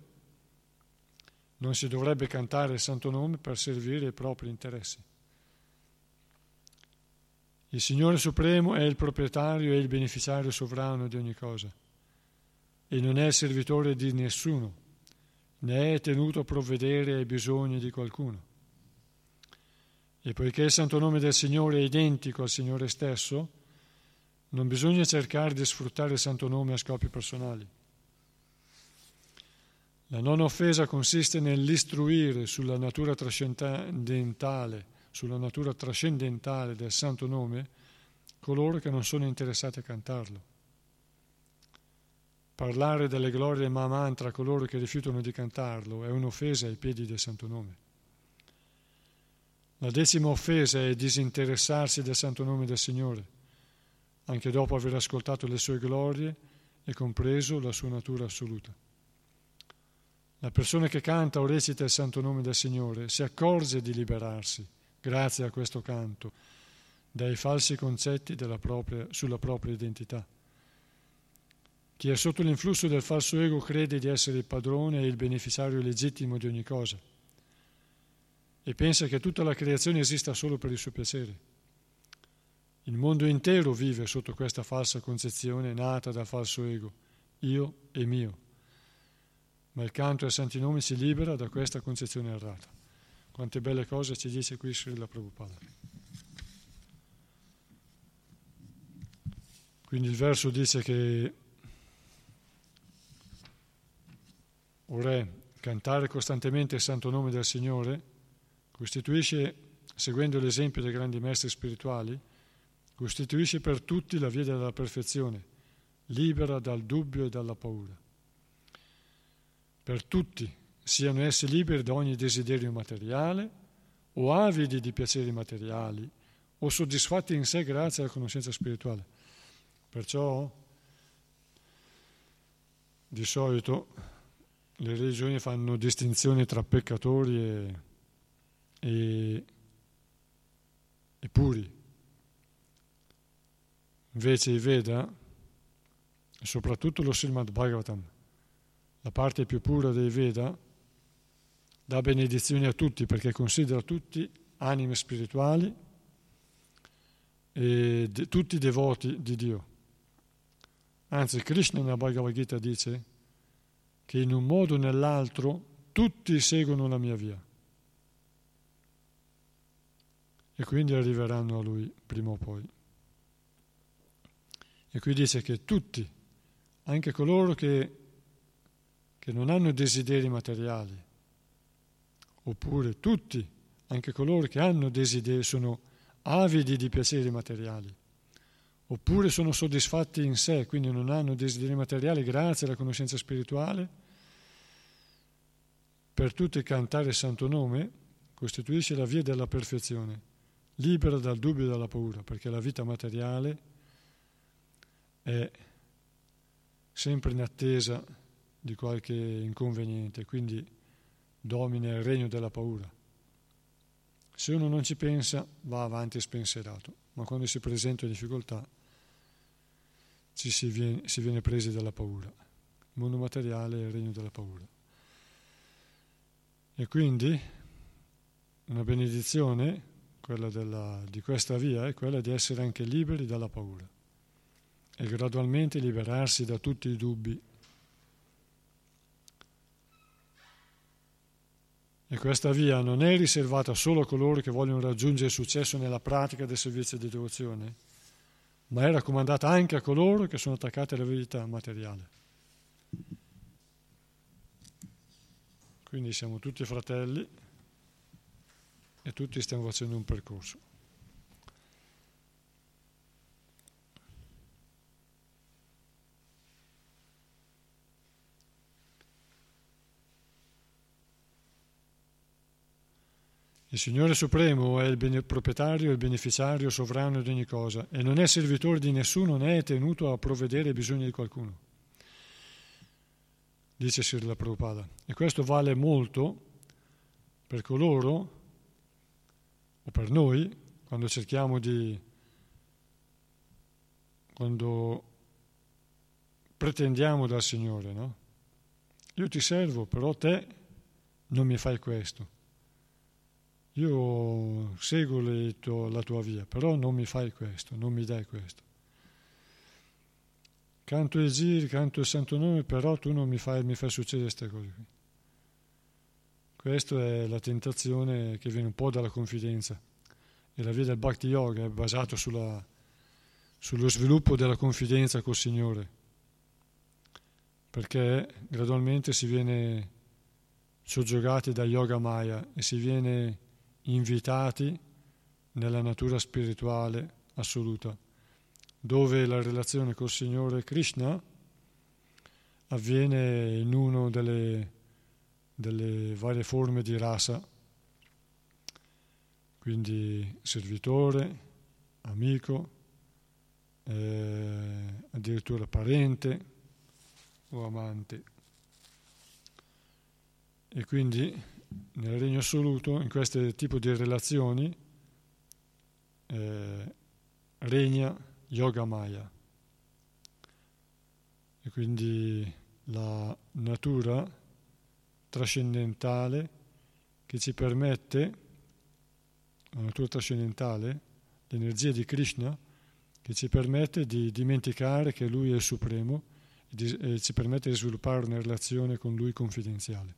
non si dovrebbe cantare il santo nome per servire i propri interessi. Il Signore Supremo è il proprietario e il beneficiario sovrano di ogni cosa e non è servitore di nessuno, né è tenuto a provvedere ai bisogni di qualcuno. E poiché il santo nome del Signore è identico al Signore stesso, non bisogna cercare di sfruttare il santo nome a scopi personali. La non offesa consiste nell'istruire sulla natura trascendentale, sulla natura trascendentale del santo nome coloro che non sono interessati a cantarlo. Parlare delle glorie Mahamantra a coloro che rifiutano di cantarlo è un'offesa ai piedi del santo nome. La decima offesa è disinteressarsi del santo nome del Signore, anche dopo aver ascoltato le sue glorie e compreso la sua natura assoluta. La persona che canta o recita il santo nome del Signore si accorge di liberarsi, grazie a questo canto, dai falsi concetti propria, sulla propria identità. Chi è sotto l'influsso del falso ego crede di essere il padrone e il beneficiario legittimo di ogni cosa e pensa che tutta la creazione esista solo per il suo piacere. Il mondo intero vive sotto questa falsa concezione nata dal falso ego, io e mio ma il canto ai santi nomi si libera da questa concezione errata. Quante belle cose ci dice qui Srila Prabhupada. Quindi il verso dice che o re, cantare costantemente il santo nome del Signore costituisce, seguendo l'esempio dei grandi maestri spirituali, costituisce per tutti la via della perfezione, libera dal dubbio e dalla paura per tutti, siano essi liberi da ogni desiderio materiale o avidi di piaceri materiali o soddisfatti in sé grazie alla conoscenza spirituale. Perciò di solito le religioni fanno distinzione tra peccatori e, e, e puri. Invece i Veda, e soprattutto lo Srimad Bhagavatam, la parte più pura dei Veda, dà benedizioni a tutti perché considera tutti anime spirituali e de, tutti devoti di Dio. Anzi, Krishna nella Bhagavad Gita dice che in un modo o nell'altro tutti seguono la mia via. E quindi arriveranno a lui prima o poi. E qui dice che tutti, anche coloro che che non hanno desideri materiali, oppure tutti, anche coloro che hanno desideri, sono avidi di piaceri materiali, oppure sono soddisfatti in sé, quindi non hanno desideri materiali grazie alla conoscenza spirituale, per tutti cantare il santo nome costituisce la via della perfezione, libera dal dubbio e dalla paura, perché la vita materiale è sempre in attesa di qualche inconveniente, quindi domina il regno della paura. Se uno non ci pensa, va avanti spensierato, ma quando si presenta difficoltà ci si viene, si viene presi dalla paura. Il mondo materiale è il regno della paura. E quindi una benedizione, quella della, di questa via, è quella di essere anche liberi dalla paura e gradualmente liberarsi da tutti i dubbi E questa via non è riservata solo a coloro che vogliono raggiungere successo nella pratica del servizio di devozione, ma è raccomandata anche a coloro che sono attaccati alla verità materiale. Quindi siamo tutti fratelli e tutti stiamo facendo un percorso. Il Signore Supremo è il proprietario il beneficiario sovrano di ogni cosa e non è servitore di nessuno né è tenuto a provvedere ai bisogni di qualcuno. Dice Srila Prabhupada. E questo vale molto per coloro, o per noi, quando cerchiamo di, quando pretendiamo dal Signore, no? Io ti servo, però te non mi fai questo. Io seguo tuo, la tua via, però non mi fai questo, non mi dai questo. Canto i giri, canto il santo nome, però tu non mi fai, mi fai succedere queste cose qui. Questa è la tentazione che viene un po' dalla confidenza. E la via del Bhakti Yoga è basata sulla, sullo sviluppo della confidenza col Signore, perché gradualmente si viene soggiogati da Yoga Maya e si viene invitati nella natura spirituale assoluta, dove la relazione col Signore Krishna avviene in una delle, delle varie forme di rasa, quindi servitore, amico, eh, addirittura parente o amante. E quindi nel regno assoluto, in questo tipo di relazioni, eh, regna Yoga Maya. E quindi la natura trascendentale che ci permette, la natura trascendentale, l'energia di Krishna, che ci permette di dimenticare che Lui è Supremo e, di, e ci permette di sviluppare una relazione con Lui confidenziale.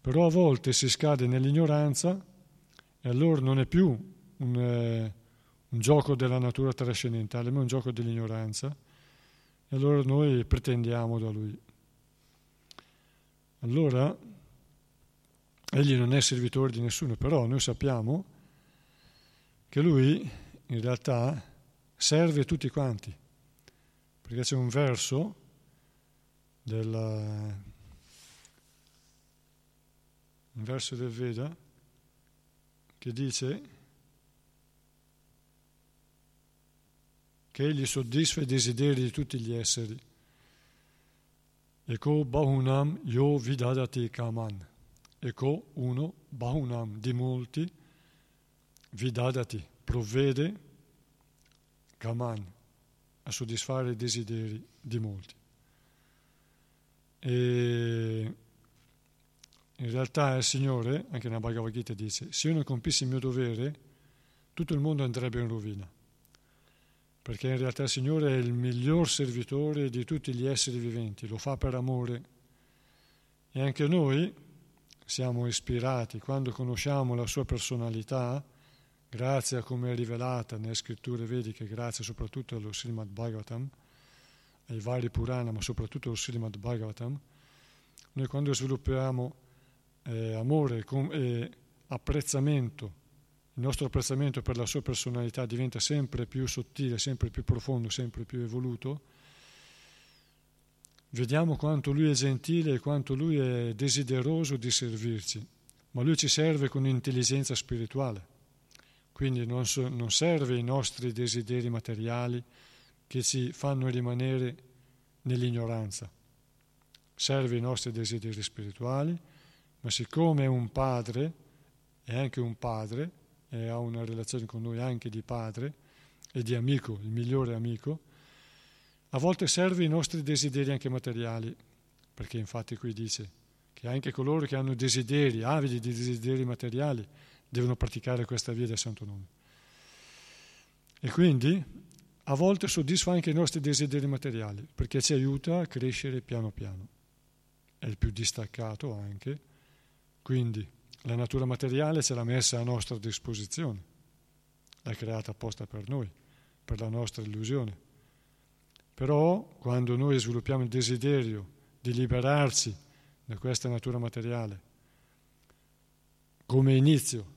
Però a volte si scade nell'ignoranza e allora non è più un, eh, un gioco della natura trascendentale, ma un gioco dell'ignoranza. E allora noi pretendiamo da Lui. Allora, Egli non è servitore di nessuno, però noi sappiamo che Lui in realtà serve tutti quanti, perché c'è un verso della, un verso del Veda che dice che egli soddisfa i desideri di tutti gli esseri. Eko bahunam yo vidadati kaman. Eko uno, bahunam di molti, vidadati, provvede Kaman, a soddisfare i desideri di molti. E in realtà il Signore, anche nella Bhagavad Gita dice, se io non compissi il mio dovere, tutto il mondo andrebbe in rovina. Perché in realtà il Signore è il miglior servitore di tutti gli esseri viventi, lo fa per amore. E anche noi siamo ispirati, quando conosciamo la sua personalità, grazie a come è rivelata nelle scritture vediche, grazie soprattutto allo Srimad Bhagavatam, ai vari Purana, ma soprattutto allo Srimad Bhagavatam, noi quando sviluppiamo eh, amore e apprezzamento, il nostro apprezzamento per la sua personalità diventa sempre più sottile, sempre più profondo, sempre più evoluto, vediamo quanto lui è gentile e quanto lui è desideroso di servirci, ma lui ci serve con intelligenza spirituale quindi non, so, non serve i nostri desideri materiali che ci fanno rimanere nell'ignoranza. Serve i nostri desideri spirituali, ma siccome è un padre, è anche un padre, e ha una relazione con noi anche di padre e di amico, il migliore amico, a volte serve i nostri desideri anche materiali, perché infatti qui dice che anche coloro che hanno desideri, avidi di desideri materiali, devono praticare questa via del santo nome. E quindi a volte soddisfa anche i nostri desideri materiali, perché ci aiuta a crescere piano piano. È il più distaccato anche, quindi la natura materiale ce l'ha messa a nostra disposizione, l'ha creata apposta per noi, per la nostra illusione. Però quando noi sviluppiamo il desiderio di liberarci da questa natura materiale, come inizio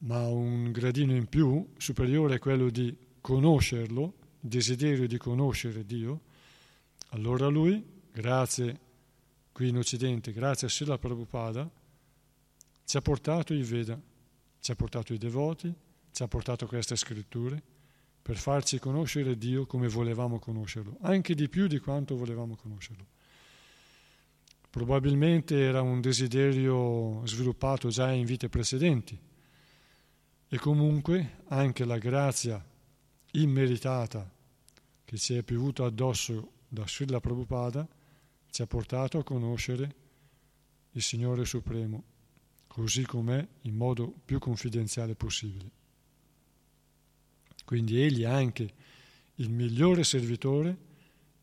ma un gradino in più, superiore è quello di conoscerlo, il desiderio di conoscere Dio, allora lui, grazie qui in Occidente, grazie a Srila Prabhupada, ci ha portato i Veda, ci ha portato i devoti, ci ha portato queste scritture per farci conoscere Dio come volevamo conoscerlo, anche di più di quanto volevamo conoscerlo. Probabilmente era un desiderio sviluppato già in vite precedenti, e comunque anche la grazia immeritata che ci è piovuta addosso da Srila Prabhupada ci ha portato a conoscere il Signore Supremo, così com'è in modo più confidenziale possibile. Quindi egli è anche il migliore servitore,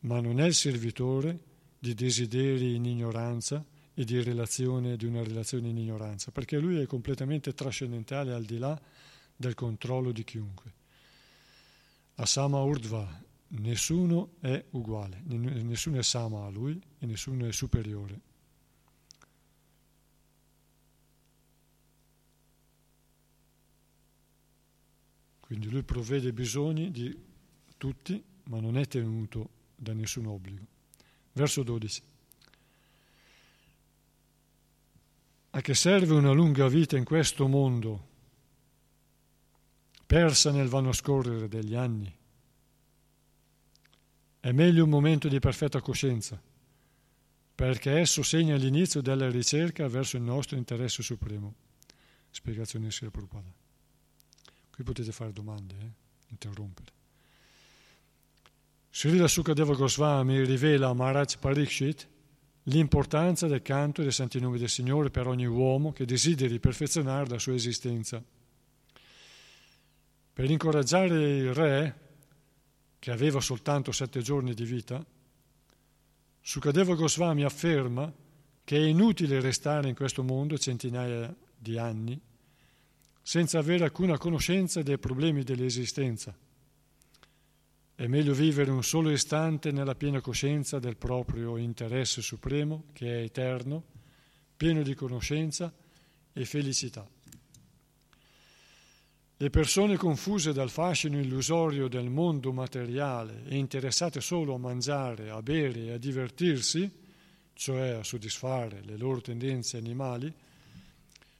ma non è il servitore di desideri in ignoranza e di, relazione, di una relazione in ignoranza, perché lui è completamente trascendentale al di là del controllo di chiunque. A Sama Urdhva nessuno è uguale, nessuno è Sama a lui e nessuno è superiore. Quindi lui provvede i bisogni di tutti, ma non è tenuto da nessun obbligo. Verso 12. A che serve una lunga vita in questo mondo, persa nel vano scorrere degli anni? È meglio un momento di perfetta coscienza, perché esso segna l'inizio della ricerca verso il nostro interesse supremo. Spiegazione Sri Prabhupada. Qui potete fare domande, eh? interrompere. Srila Sukadeva Goswami rivela a Maharaj Parikshit l'importanza del canto dei santi nomi del Signore per ogni uomo che desideri perfezionare la sua esistenza. Per incoraggiare il re, che aveva soltanto sette giorni di vita, Sukadeva Goswami afferma che è inutile restare in questo mondo centinaia di anni senza avere alcuna conoscenza dei problemi dell'esistenza. È meglio vivere un solo istante nella piena coscienza del proprio interesse supremo, che è eterno, pieno di conoscenza e felicità. Le persone confuse dal fascino illusorio del mondo materiale e interessate solo a mangiare, a bere e a divertirsi, cioè a soddisfare le loro tendenze animali,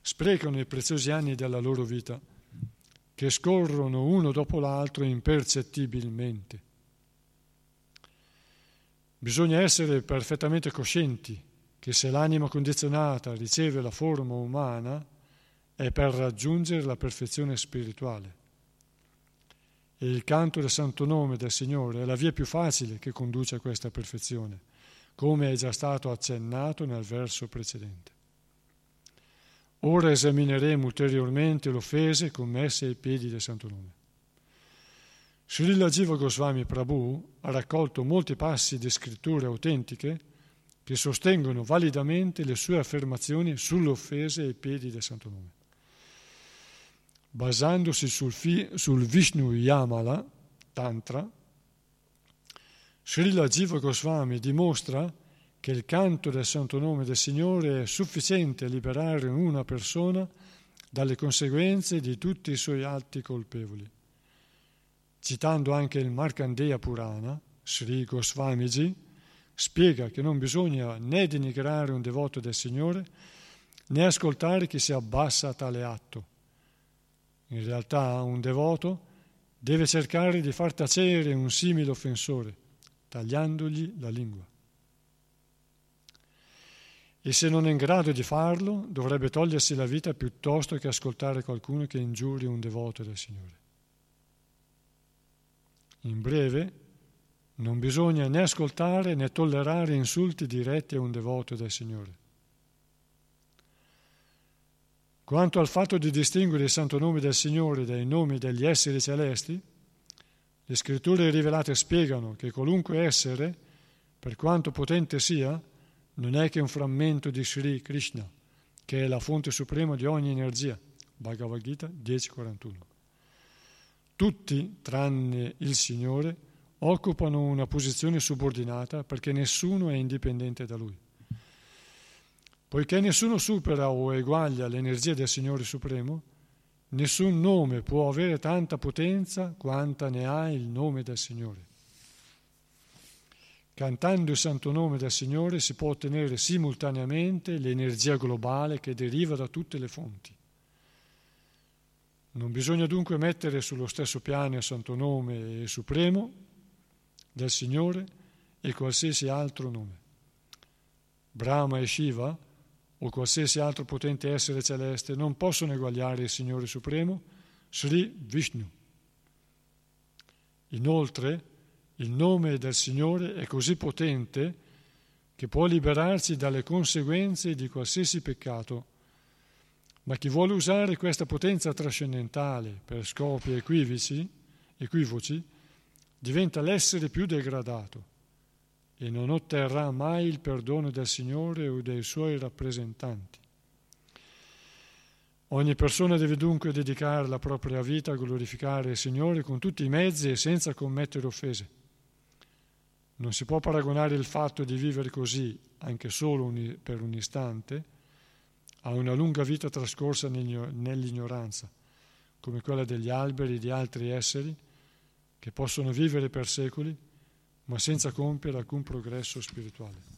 sprecano i preziosi anni della loro vita, che scorrono uno dopo l'altro impercettibilmente. Bisogna essere perfettamente coscienti che se l'anima condizionata riceve la forma umana è per raggiungere la perfezione spirituale. E il canto del santo nome del Signore è la via più facile che conduce a questa perfezione, come è già stato accennato nel verso precedente. Ora esamineremo ulteriormente le offese commesse ai piedi del Santo Nome. Srila Jiva Goswami Prabhu ha raccolto molti passi di scritture autentiche che sostengono validamente le sue affermazioni sulle offese ai piedi del Santo Nome. Basandosi sul, fi, sul Vishnu Yamala, Tantra, Srila Jiva Goswami dimostra che il canto del santo nome del Signore è sufficiente a liberare una persona dalle conseguenze di tutti i suoi atti colpevoli. Citando anche il Markandeya Purana, Sri Goswamiji spiega che non bisogna né denigrare un devoto del Signore né ascoltare chi si abbassa a tale atto. In realtà un devoto deve cercare di far tacere un simile offensore, tagliandogli la lingua e se non è in grado di farlo dovrebbe togliersi la vita piuttosto che ascoltare qualcuno che ingiuri un devoto del Signore. In breve, non bisogna né ascoltare né tollerare insulti diretti a un devoto del Signore. Quanto al fatto di distinguere il santo nome del Signore dai nomi degli esseri celesti, le scritture rivelate spiegano che qualunque essere, per quanto potente sia, non è che un frammento di Sri Krishna, che è la fonte suprema di ogni energia. Bhagavad Gita 10.41. Tutti, tranne il Signore, occupano una posizione subordinata perché nessuno è indipendente da Lui. Poiché nessuno supera o eguaglia l'energia del Signore Supremo, nessun nome può avere tanta potenza quanta ne ha il nome del Signore. Cantando il santo nome del Signore si può ottenere simultaneamente l'energia globale che deriva da tutte le fonti. Non bisogna dunque mettere sullo stesso piano il santo nome supremo del Signore e qualsiasi altro nome. Brahma e Shiva o qualsiasi altro potente essere celeste non possono eguagliare il Signore Supremo, Sri Vishnu. Inoltre, il nome del Signore è così potente che può liberarci dalle conseguenze di qualsiasi peccato, ma chi vuole usare questa potenza trascendentale per scopi equivoci, equivoci diventa l'essere più degradato e non otterrà mai il perdono del Signore o dei suoi rappresentanti. Ogni persona deve dunque dedicare la propria vita a glorificare il Signore con tutti i mezzi e senza commettere offese. Non si può paragonare il fatto di vivere così, anche solo per un istante, a una lunga vita trascorsa nell'ignoranza, come quella degli alberi e di altri esseri che possono vivere per secoli ma senza compiere alcun progresso spirituale.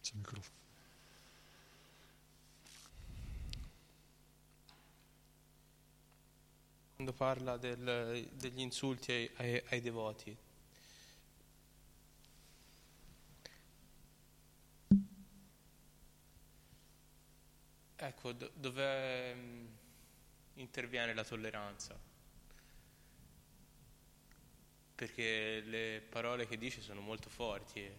C'è il microfono. Quando parla del, degli insulti ai, ai, ai devoti, Ecco, do, dove mm, interviene la tolleranza? Perché le parole che dice sono molto forti e,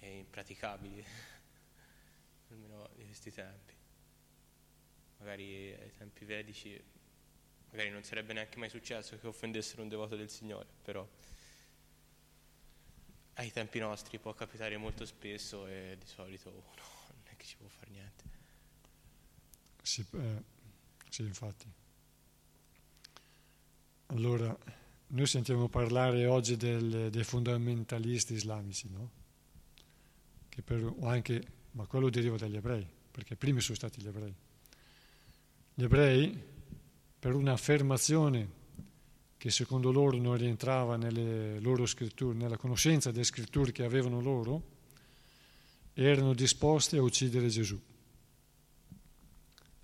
e impraticabili, almeno di questi tempi. Magari ai tempi vedici, magari non sarebbe neanche mai successo che offendessero un devoto del Signore, però ai tempi nostri può capitare molto spesso e di solito uno non è che ci può fare niente. Sì, eh, sì, infatti. Allora, noi sentiamo parlare oggi del, dei fondamentalisti islamici, no? Per, anche, ma quello deriva dagli ebrei, perché primi sono stati gli ebrei. Gli ebrei, per un'affermazione che secondo loro non rientrava nelle loro scritture, nella conoscenza delle scritture che avevano loro, erano disposti a uccidere Gesù.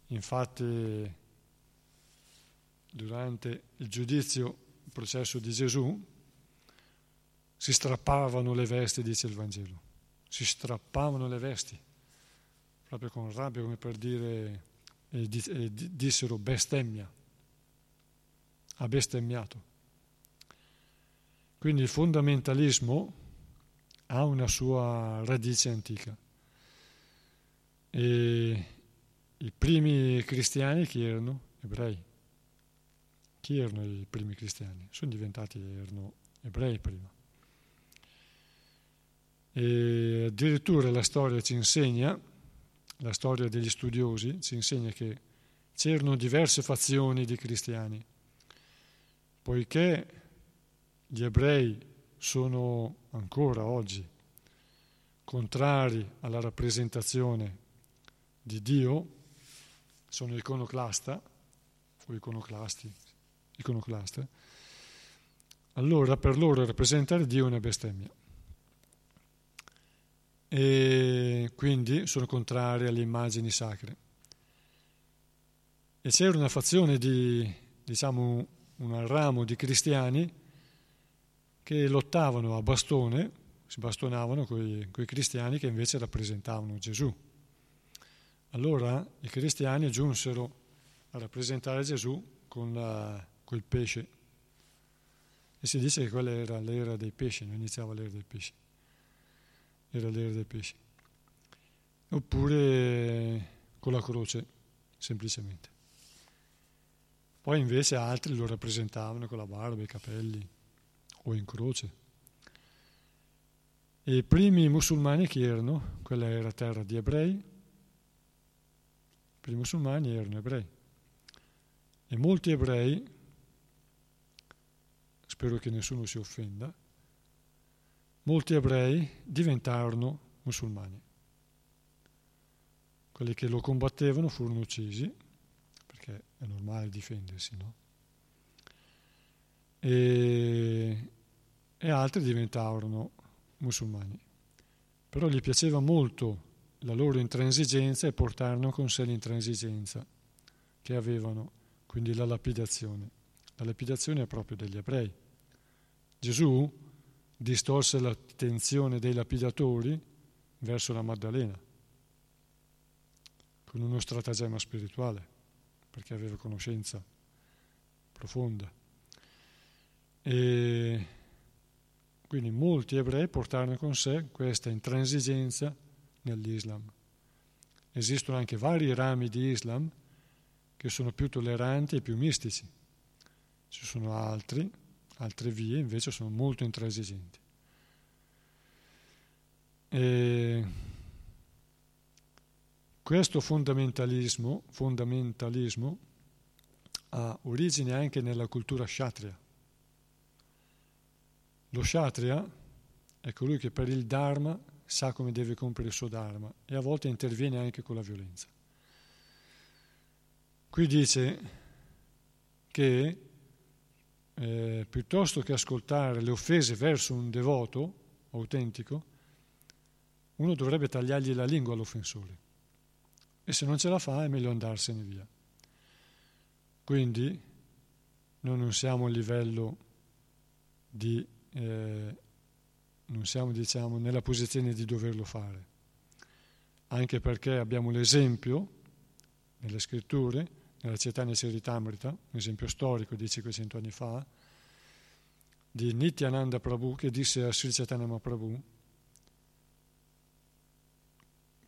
Infatti, durante il giudizio, il processo di Gesù, si strappavano le vesti, dice il Vangelo, si strappavano le vesti, proprio con rabbia, come per dire, e, dissero bestemmia, ha bestemmiato. Quindi il fondamentalismo ha una sua radice antica. E i primi cristiani chi erano? Ebrei. Chi erano i primi cristiani? Sono diventati, erano ebrei prima. E addirittura la storia ci insegna, la storia degli studiosi ci insegna che c'erano diverse fazioni di cristiani, poiché gli ebrei sono ancora oggi contrari alla rappresentazione di Dio, sono iconoclasta o iconoclasti, iconoclaste, allora per loro rappresentare Dio è una bestemmia. E quindi sono contrari alle immagini sacre. E c'era una fazione di, diciamo, un ramo di cristiani che lottavano a bastone, si bastonavano con i cristiani che invece rappresentavano Gesù. Allora i cristiani giunsero a rappresentare Gesù con, col pesce. E si dice che quella era l'era dei pesci, non iniziava l'era dei pesci. Era l'era dei pesci. Oppure con la croce, semplicemente. Poi invece altri lo rappresentavano con la barba, i capelli o in croce. E i primi musulmani chi erano? Quella era terra di ebrei, i musulmani erano ebrei. E molti ebrei, spero che nessuno si offenda, molti ebrei diventarono musulmani. Quelli che lo combattevano furono uccisi, perché è normale difendersi, no? E, e altri diventarono musulmani. Però gli piaceva molto la loro intransigenza e portarono con sé l'intransigenza che avevano, quindi la lapidazione. La lapidazione è proprio degli ebrei. Gesù distolse l'attenzione dei lapidatori verso la Maddalena con uno stratagemma spirituale, perché aveva conoscenza profonda. E quindi molti ebrei portarono con sé questa intransigenza nell'Islam. Esistono anche vari rami di Islam che sono più tolleranti e più mistici. Ci sono altri, altre vie invece sono molto intransigenti. E questo fondamentalismo, fondamentalismo ha origine anche nella cultura kshatriya. Lo kshatriya è colui che per il Dharma sa come deve compiere il suo Dharma e a volte interviene anche con la violenza. Qui dice che eh, piuttosto che ascoltare le offese verso un devoto autentico, uno dovrebbe tagliargli la lingua all'offensore e se non ce la fa è meglio andarsene via. Quindi noi non siamo a livello di, eh, non siamo diciamo nella posizione di doverlo fare, anche perché abbiamo l'esempio nelle scritture, nella Chaitanya Charitamrita, un esempio storico di 500 anni fa, di Nityananda Prabhu che disse a Sri Chaitanya Mahaprabhu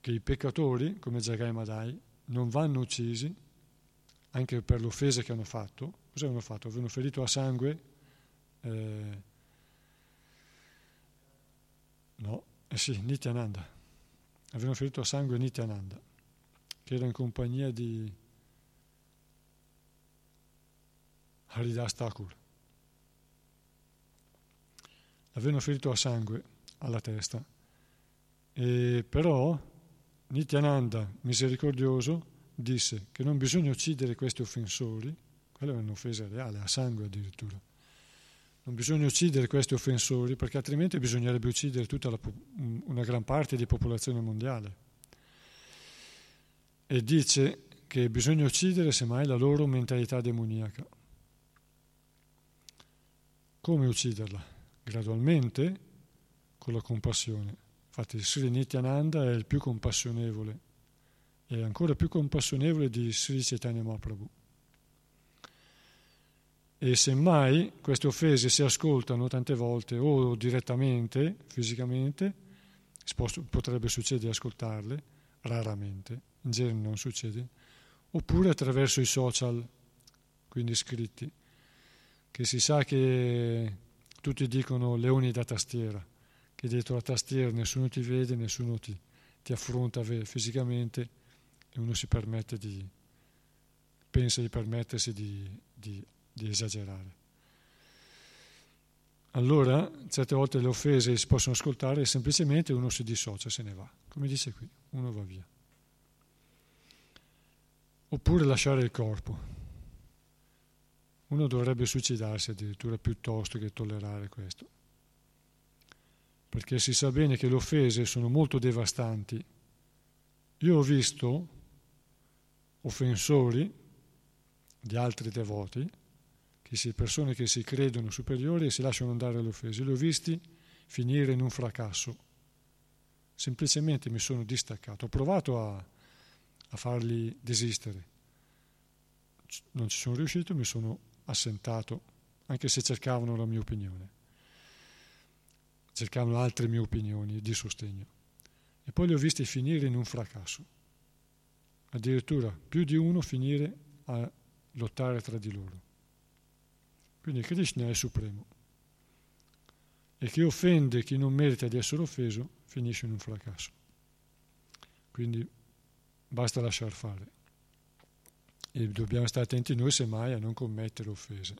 che i peccatori, come Jagai Madai, non vanno uccisi anche per l'offesa che hanno fatto. Cosa avevano fatto? Avevano ferito a sangue eh, no, eh sì, Nityananda. Avevano ferito a sangue Nityananda, che era in compagnia di Haridas Thakur. L'avevano ferito a sangue alla testa, e però Nityananda, misericordioso, disse che non bisogna uccidere questi offensori, quella è un'offesa reale, a sangue addirittura. Non bisogna uccidere questi offensori perché altrimenti bisognerebbe uccidere tutta la, una gran parte di popolazione mondiale. E dice che bisogna uccidere semmai la loro mentalità demoniaca. Come ucciderla? Gradualmente, con la compassione. Infatti Sri Nityananda è il più compassionevole, è ancora più compassionevole di Sri Chaitanya Mahaprabhu. E semmai queste offese si ascoltano tante volte o direttamente, fisicamente, potrebbe succedere ascoltarle, raramente, in genere non succede, oppure attraverso i social, quindi scritti, che si sa che tutti dicono leoni da tastiera che dietro la tastiera nessuno ti vede, nessuno ti, ti affronta fisicamente e uno si permette di, pensa di permettersi di, di, di esagerare. Allora, certe volte le offese si possono ascoltare e semplicemente uno si dissocia, se ne va, come dice qui, uno va via. Oppure lasciare il corpo. Uno dovrebbe suicidarsi addirittura piuttosto che tollerare questo perché si sa bene che le offese sono molto devastanti. Io ho visto offensori di altri devoti, che si, persone che si credono superiori e si lasciano andare alle offese, li ho visti finire in un fracasso. Semplicemente mi sono distaccato, ho provato a, a farli desistere. Non ci sono riuscito, mi sono assentato, anche se cercavano la mia opinione cercavano altre mie opinioni di sostegno. E poi li ho visti finire in un fracasso. Addirittura più di uno finire a lottare tra di loro. Quindi Krishna è supremo. E chi offende chi non merita di essere offeso finisce in un fracasso. Quindi basta lasciar fare. E dobbiamo stare attenti noi semmai a non commettere offese.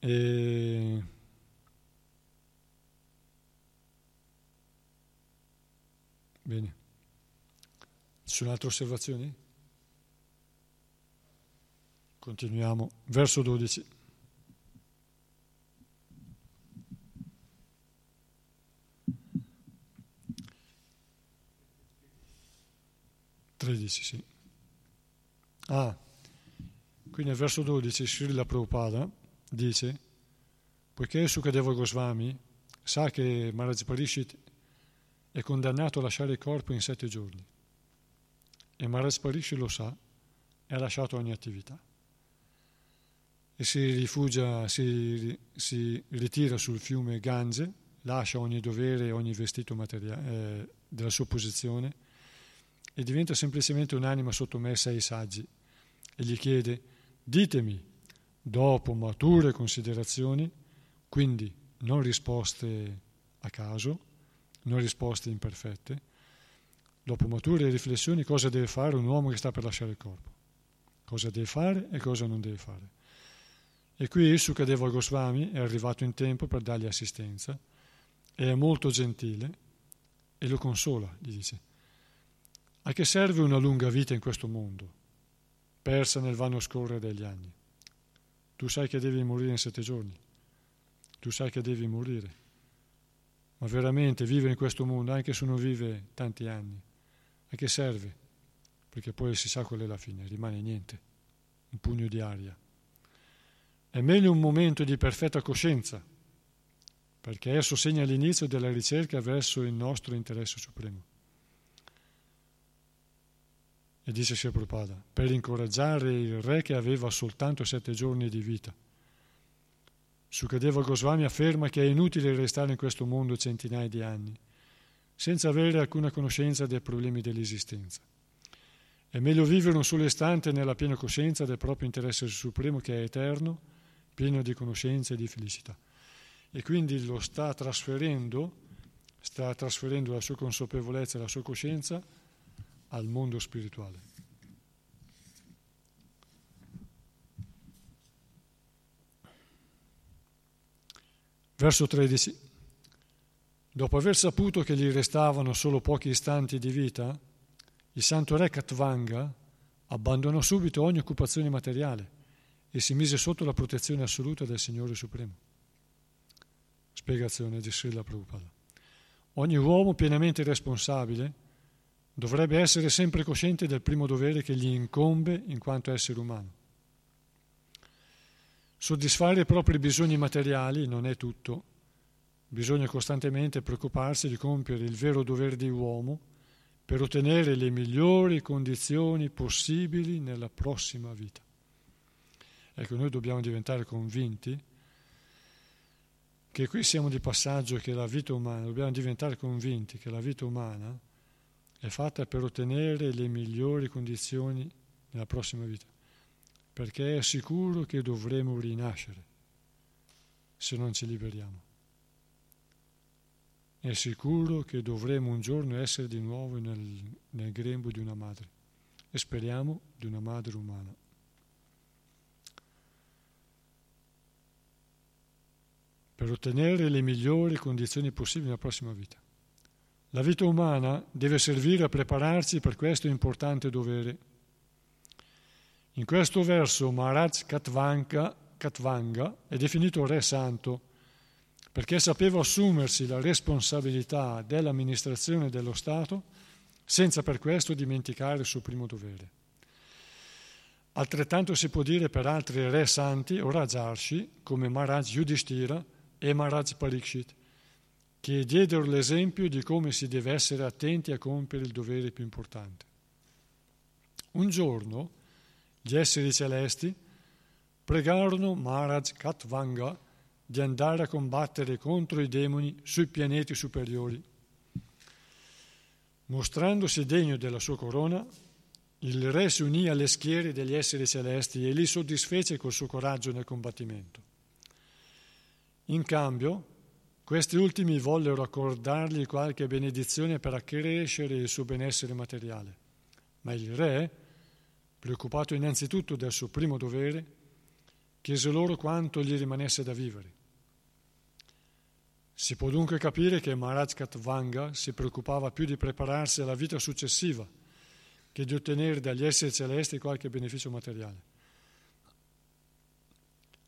E Bene. Ci sono altre osservazioni? Continuiamo. Verso 12. Tredici, sì. Ah, qui nel verso 12 Srila Prabhupada dice, poiché Sukadeva Goswami sa che Maharaj Parishit è condannato a lasciare il corpo in sette giorni. E Maharaj Parishi lo sa e ha lasciato ogni attività. E si rifugia, si, si ritira sul fiume Gange, lascia ogni dovere e ogni vestito materiale, eh, della sua posizione e diventa semplicemente un'anima sottomessa ai saggi e gli chiede, ditemi, dopo mature considerazioni, quindi non risposte a caso, non risposte imperfette, dopo mature riflessioni cosa deve fare un uomo che sta per lasciare il corpo, cosa deve fare e cosa non deve fare. E qui Sukadeva Goswami è arrivato in tempo per dargli assistenza e è molto gentile e lo consola, gli dice. A che serve una lunga vita in questo mondo, persa nel vano scorrere degli anni? Tu sai che devi morire in sette giorni, tu sai che devi morire, ma veramente vivere in questo mondo, anche se uno vive tanti anni, a che serve? Perché poi si sa qual è la fine, rimane niente, un pugno di aria. È meglio un momento di perfetta coscienza, perché esso segna l'inizio della ricerca verso il nostro interesse supremo. E dice Sri Prabhupada, per incoraggiare il re che aveva soltanto sette giorni di vita. Sukadeva Goswami afferma che è inutile restare in questo mondo centinaia di anni, senza avere alcuna conoscenza dei problemi dell'esistenza. È meglio vivere un solo istante nella piena coscienza del proprio interesse supremo che è eterno, pieno di conoscenza e di felicità. E quindi lo sta trasferendo, sta trasferendo la sua consapevolezza e la sua coscienza al mondo spirituale. Verso 13. Dopo aver saputo che gli restavano solo pochi istanti di vita, il santo re Katvanga abbandonò subito ogni occupazione materiale e si mise sotto la protezione assoluta del Signore Supremo. Spiegazione di Srila Prabhupada. Ogni uomo pienamente responsabile dovrebbe essere sempre cosciente del primo dovere che gli incombe in quanto essere umano. Soddisfare i propri bisogni materiali non è tutto. Bisogna costantemente preoccuparsi di compiere il vero dovere di uomo per ottenere le migliori condizioni possibili nella prossima vita. Ecco, noi dobbiamo diventare convinti che qui siamo di passaggio che la vita umana, dobbiamo diventare convinti che la vita umana è fatta per ottenere le migliori condizioni nella prossima vita, perché è sicuro che dovremo rinascere se non ci liberiamo. È sicuro che dovremo un giorno essere di nuovo nel, nel grembo di una madre e speriamo di una madre umana. per ottenere le migliori condizioni possibili nella prossima vita. La vita umana deve servire a prepararsi per questo importante dovere. In questo verso Maharaj Katvanga, Katvanga è definito re santo perché sapeva assumersi la responsabilità dell'amministrazione dello Stato senza per questo dimenticare il suo primo dovere. Altrettanto si può dire per altri re santi o rajarshi come Maharaj Yudhishthira e Maharaj Parikshit, che diedero l'esempio di come si deve essere attenti a compiere il dovere più importante. Un giorno gli esseri celesti pregarono Maharaj Katvanga di andare a combattere contro i demoni sui pianeti superiori. Mostrandosi degno della sua corona, il re si unì alle schiere degli esseri celesti e li soddisfece col suo coraggio nel combattimento. In cambio, questi ultimi vollero accordargli qualche benedizione per accrescere il suo benessere materiale, ma il re, preoccupato innanzitutto del suo primo dovere, chiese loro quanto gli rimanesse da vivere. Si può dunque capire che Maharaj Katvanga si preoccupava più di prepararsi alla vita successiva che di ottenere dagli esseri celesti qualche beneficio materiale.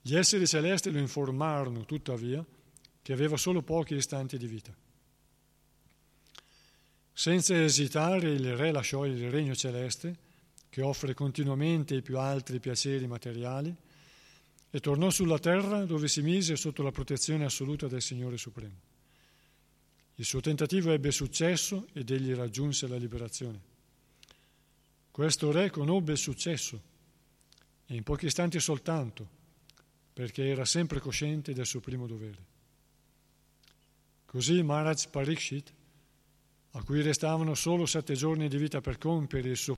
Gli esseri celesti lo informarono, tuttavia, che aveva solo pochi istanti di vita. Senza esitare il re lasciò il regno celeste, che offre continuamente i più alti piaceri materiali, e tornò sulla terra dove si mise sotto la protezione assoluta del Signore Supremo. Il suo tentativo ebbe successo ed egli raggiunse la liberazione. Questo re conobbe il successo e in pochi istanti soltanto perché era sempre cosciente del suo primo dovere. Così Maharaj Parikshit, a cui restavano solo sette giorni di vita per compiere il suo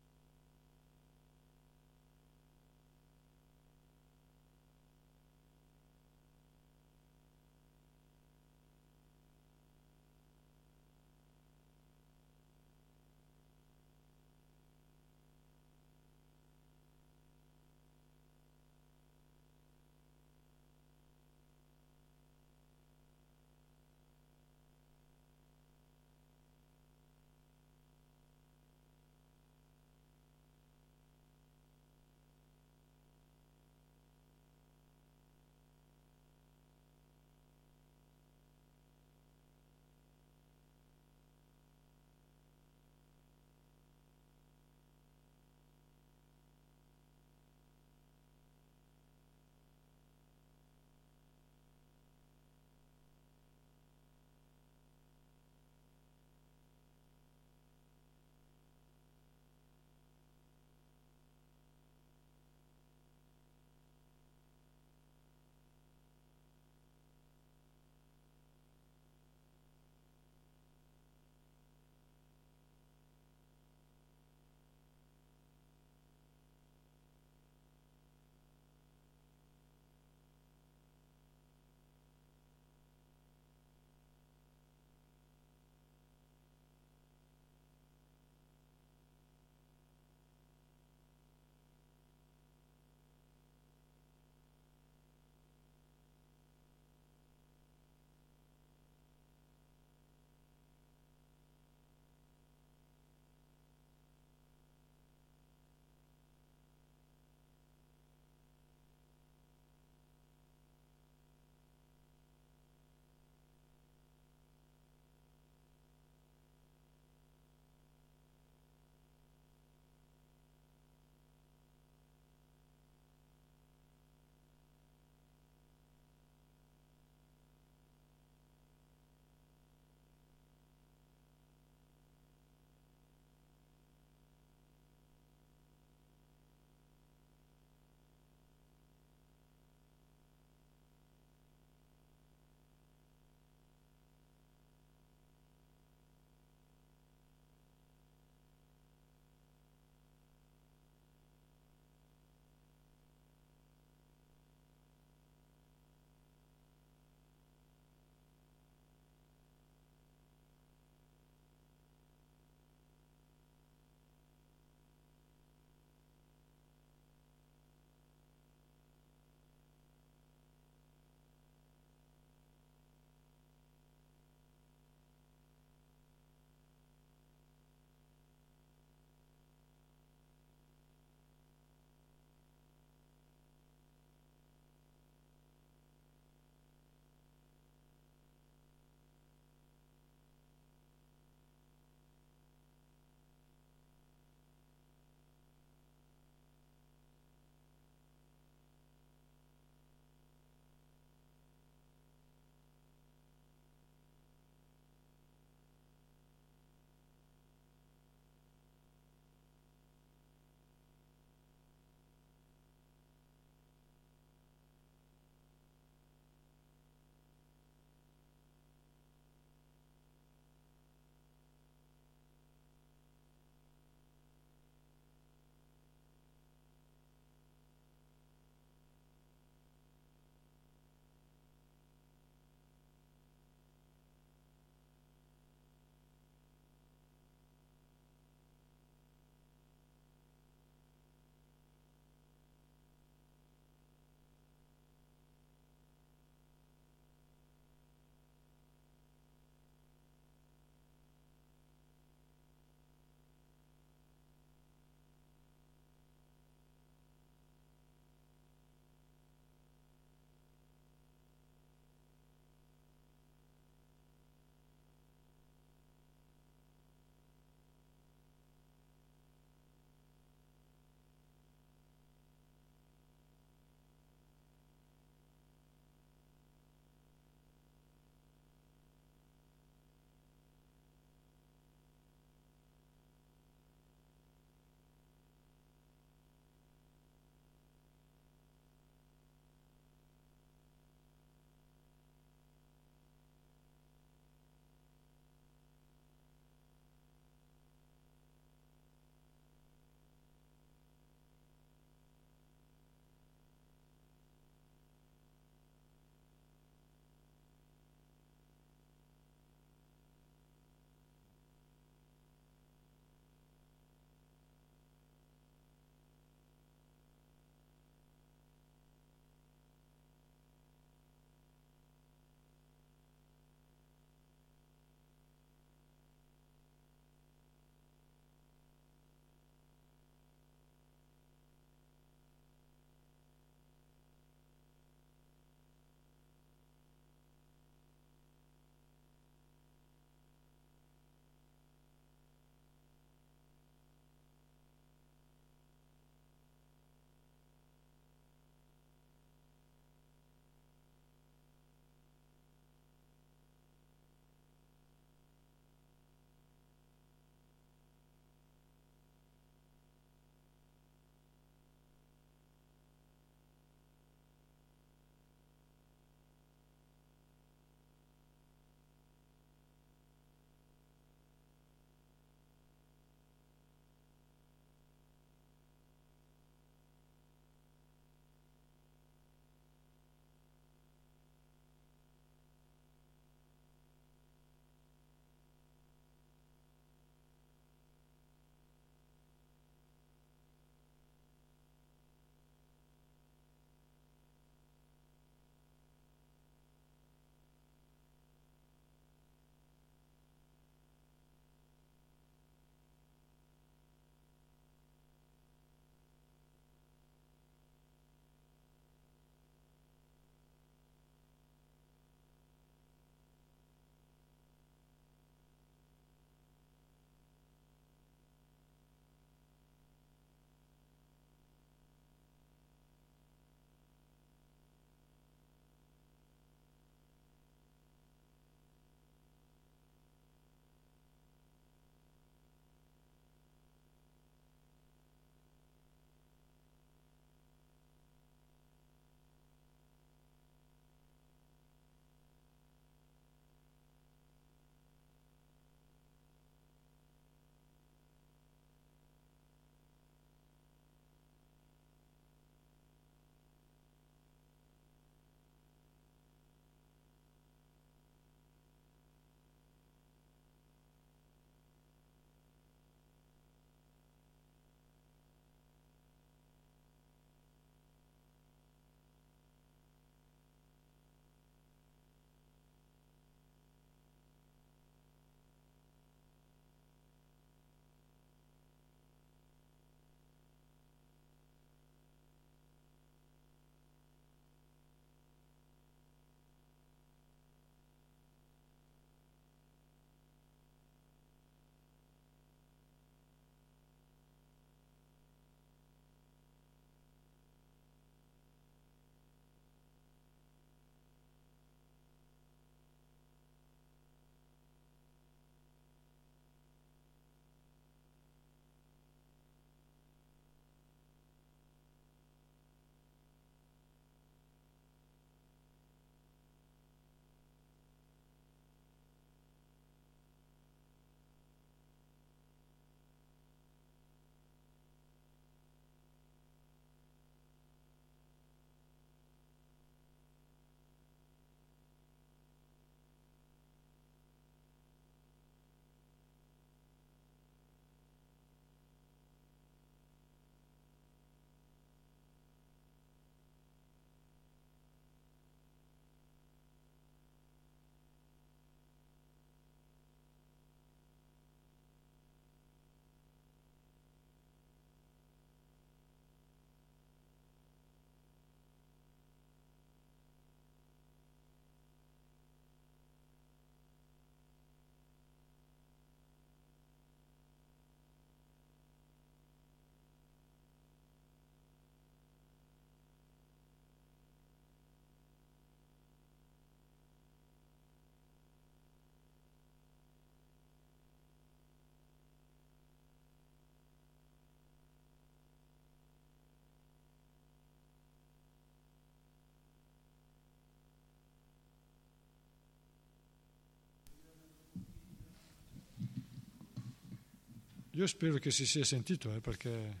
Io spero che si sia sentito, eh, perché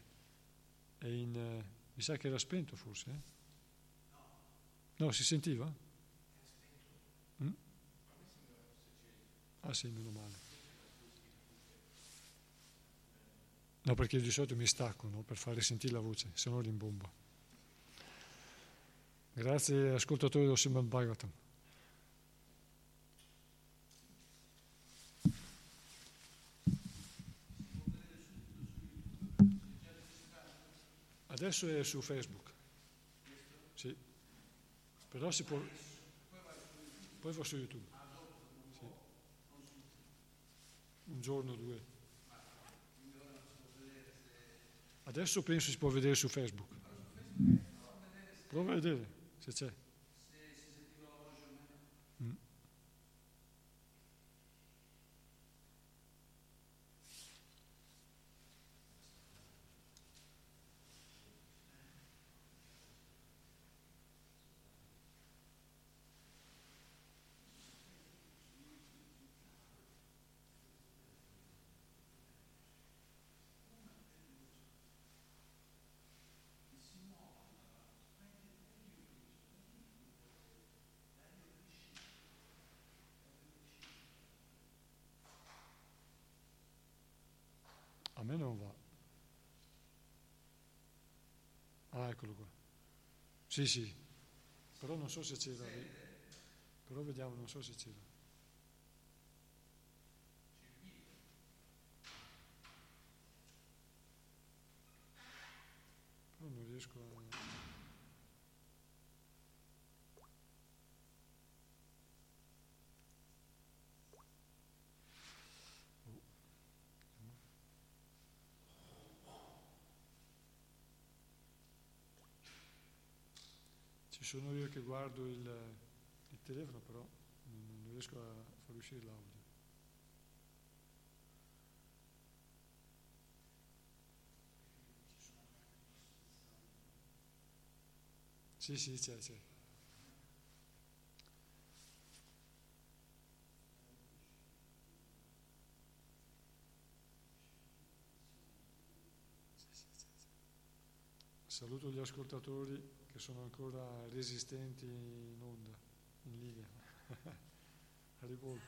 è in, eh, mi sa che era spento forse. Eh? No, si sentiva? Mm? Ah sì, meno male. No, perché di solito mi stacco no? per fare sentire la voce, se no rimbomba. Grazie ascoltatori del Simon Bhagavatam. Adesso è su Facebook. Sì. Però si può... Poi va su YouTube. Sì. Un giorno o due. Adesso penso si può vedere su Facebook. Prova a vedere se c'è. Me non va. Ah, eccolo qua. Sì, sì. Però non so se c'era lì. Però vediamo, non so se c'era. Però non riesco a... Ci sono io che guardo il, il telefono, però non, non riesco a far uscire l'audio. Sì, sì, c'è, c'è. Saluto gli ascoltatori che sono ancora resistenti in onda, in linea. Arrivo.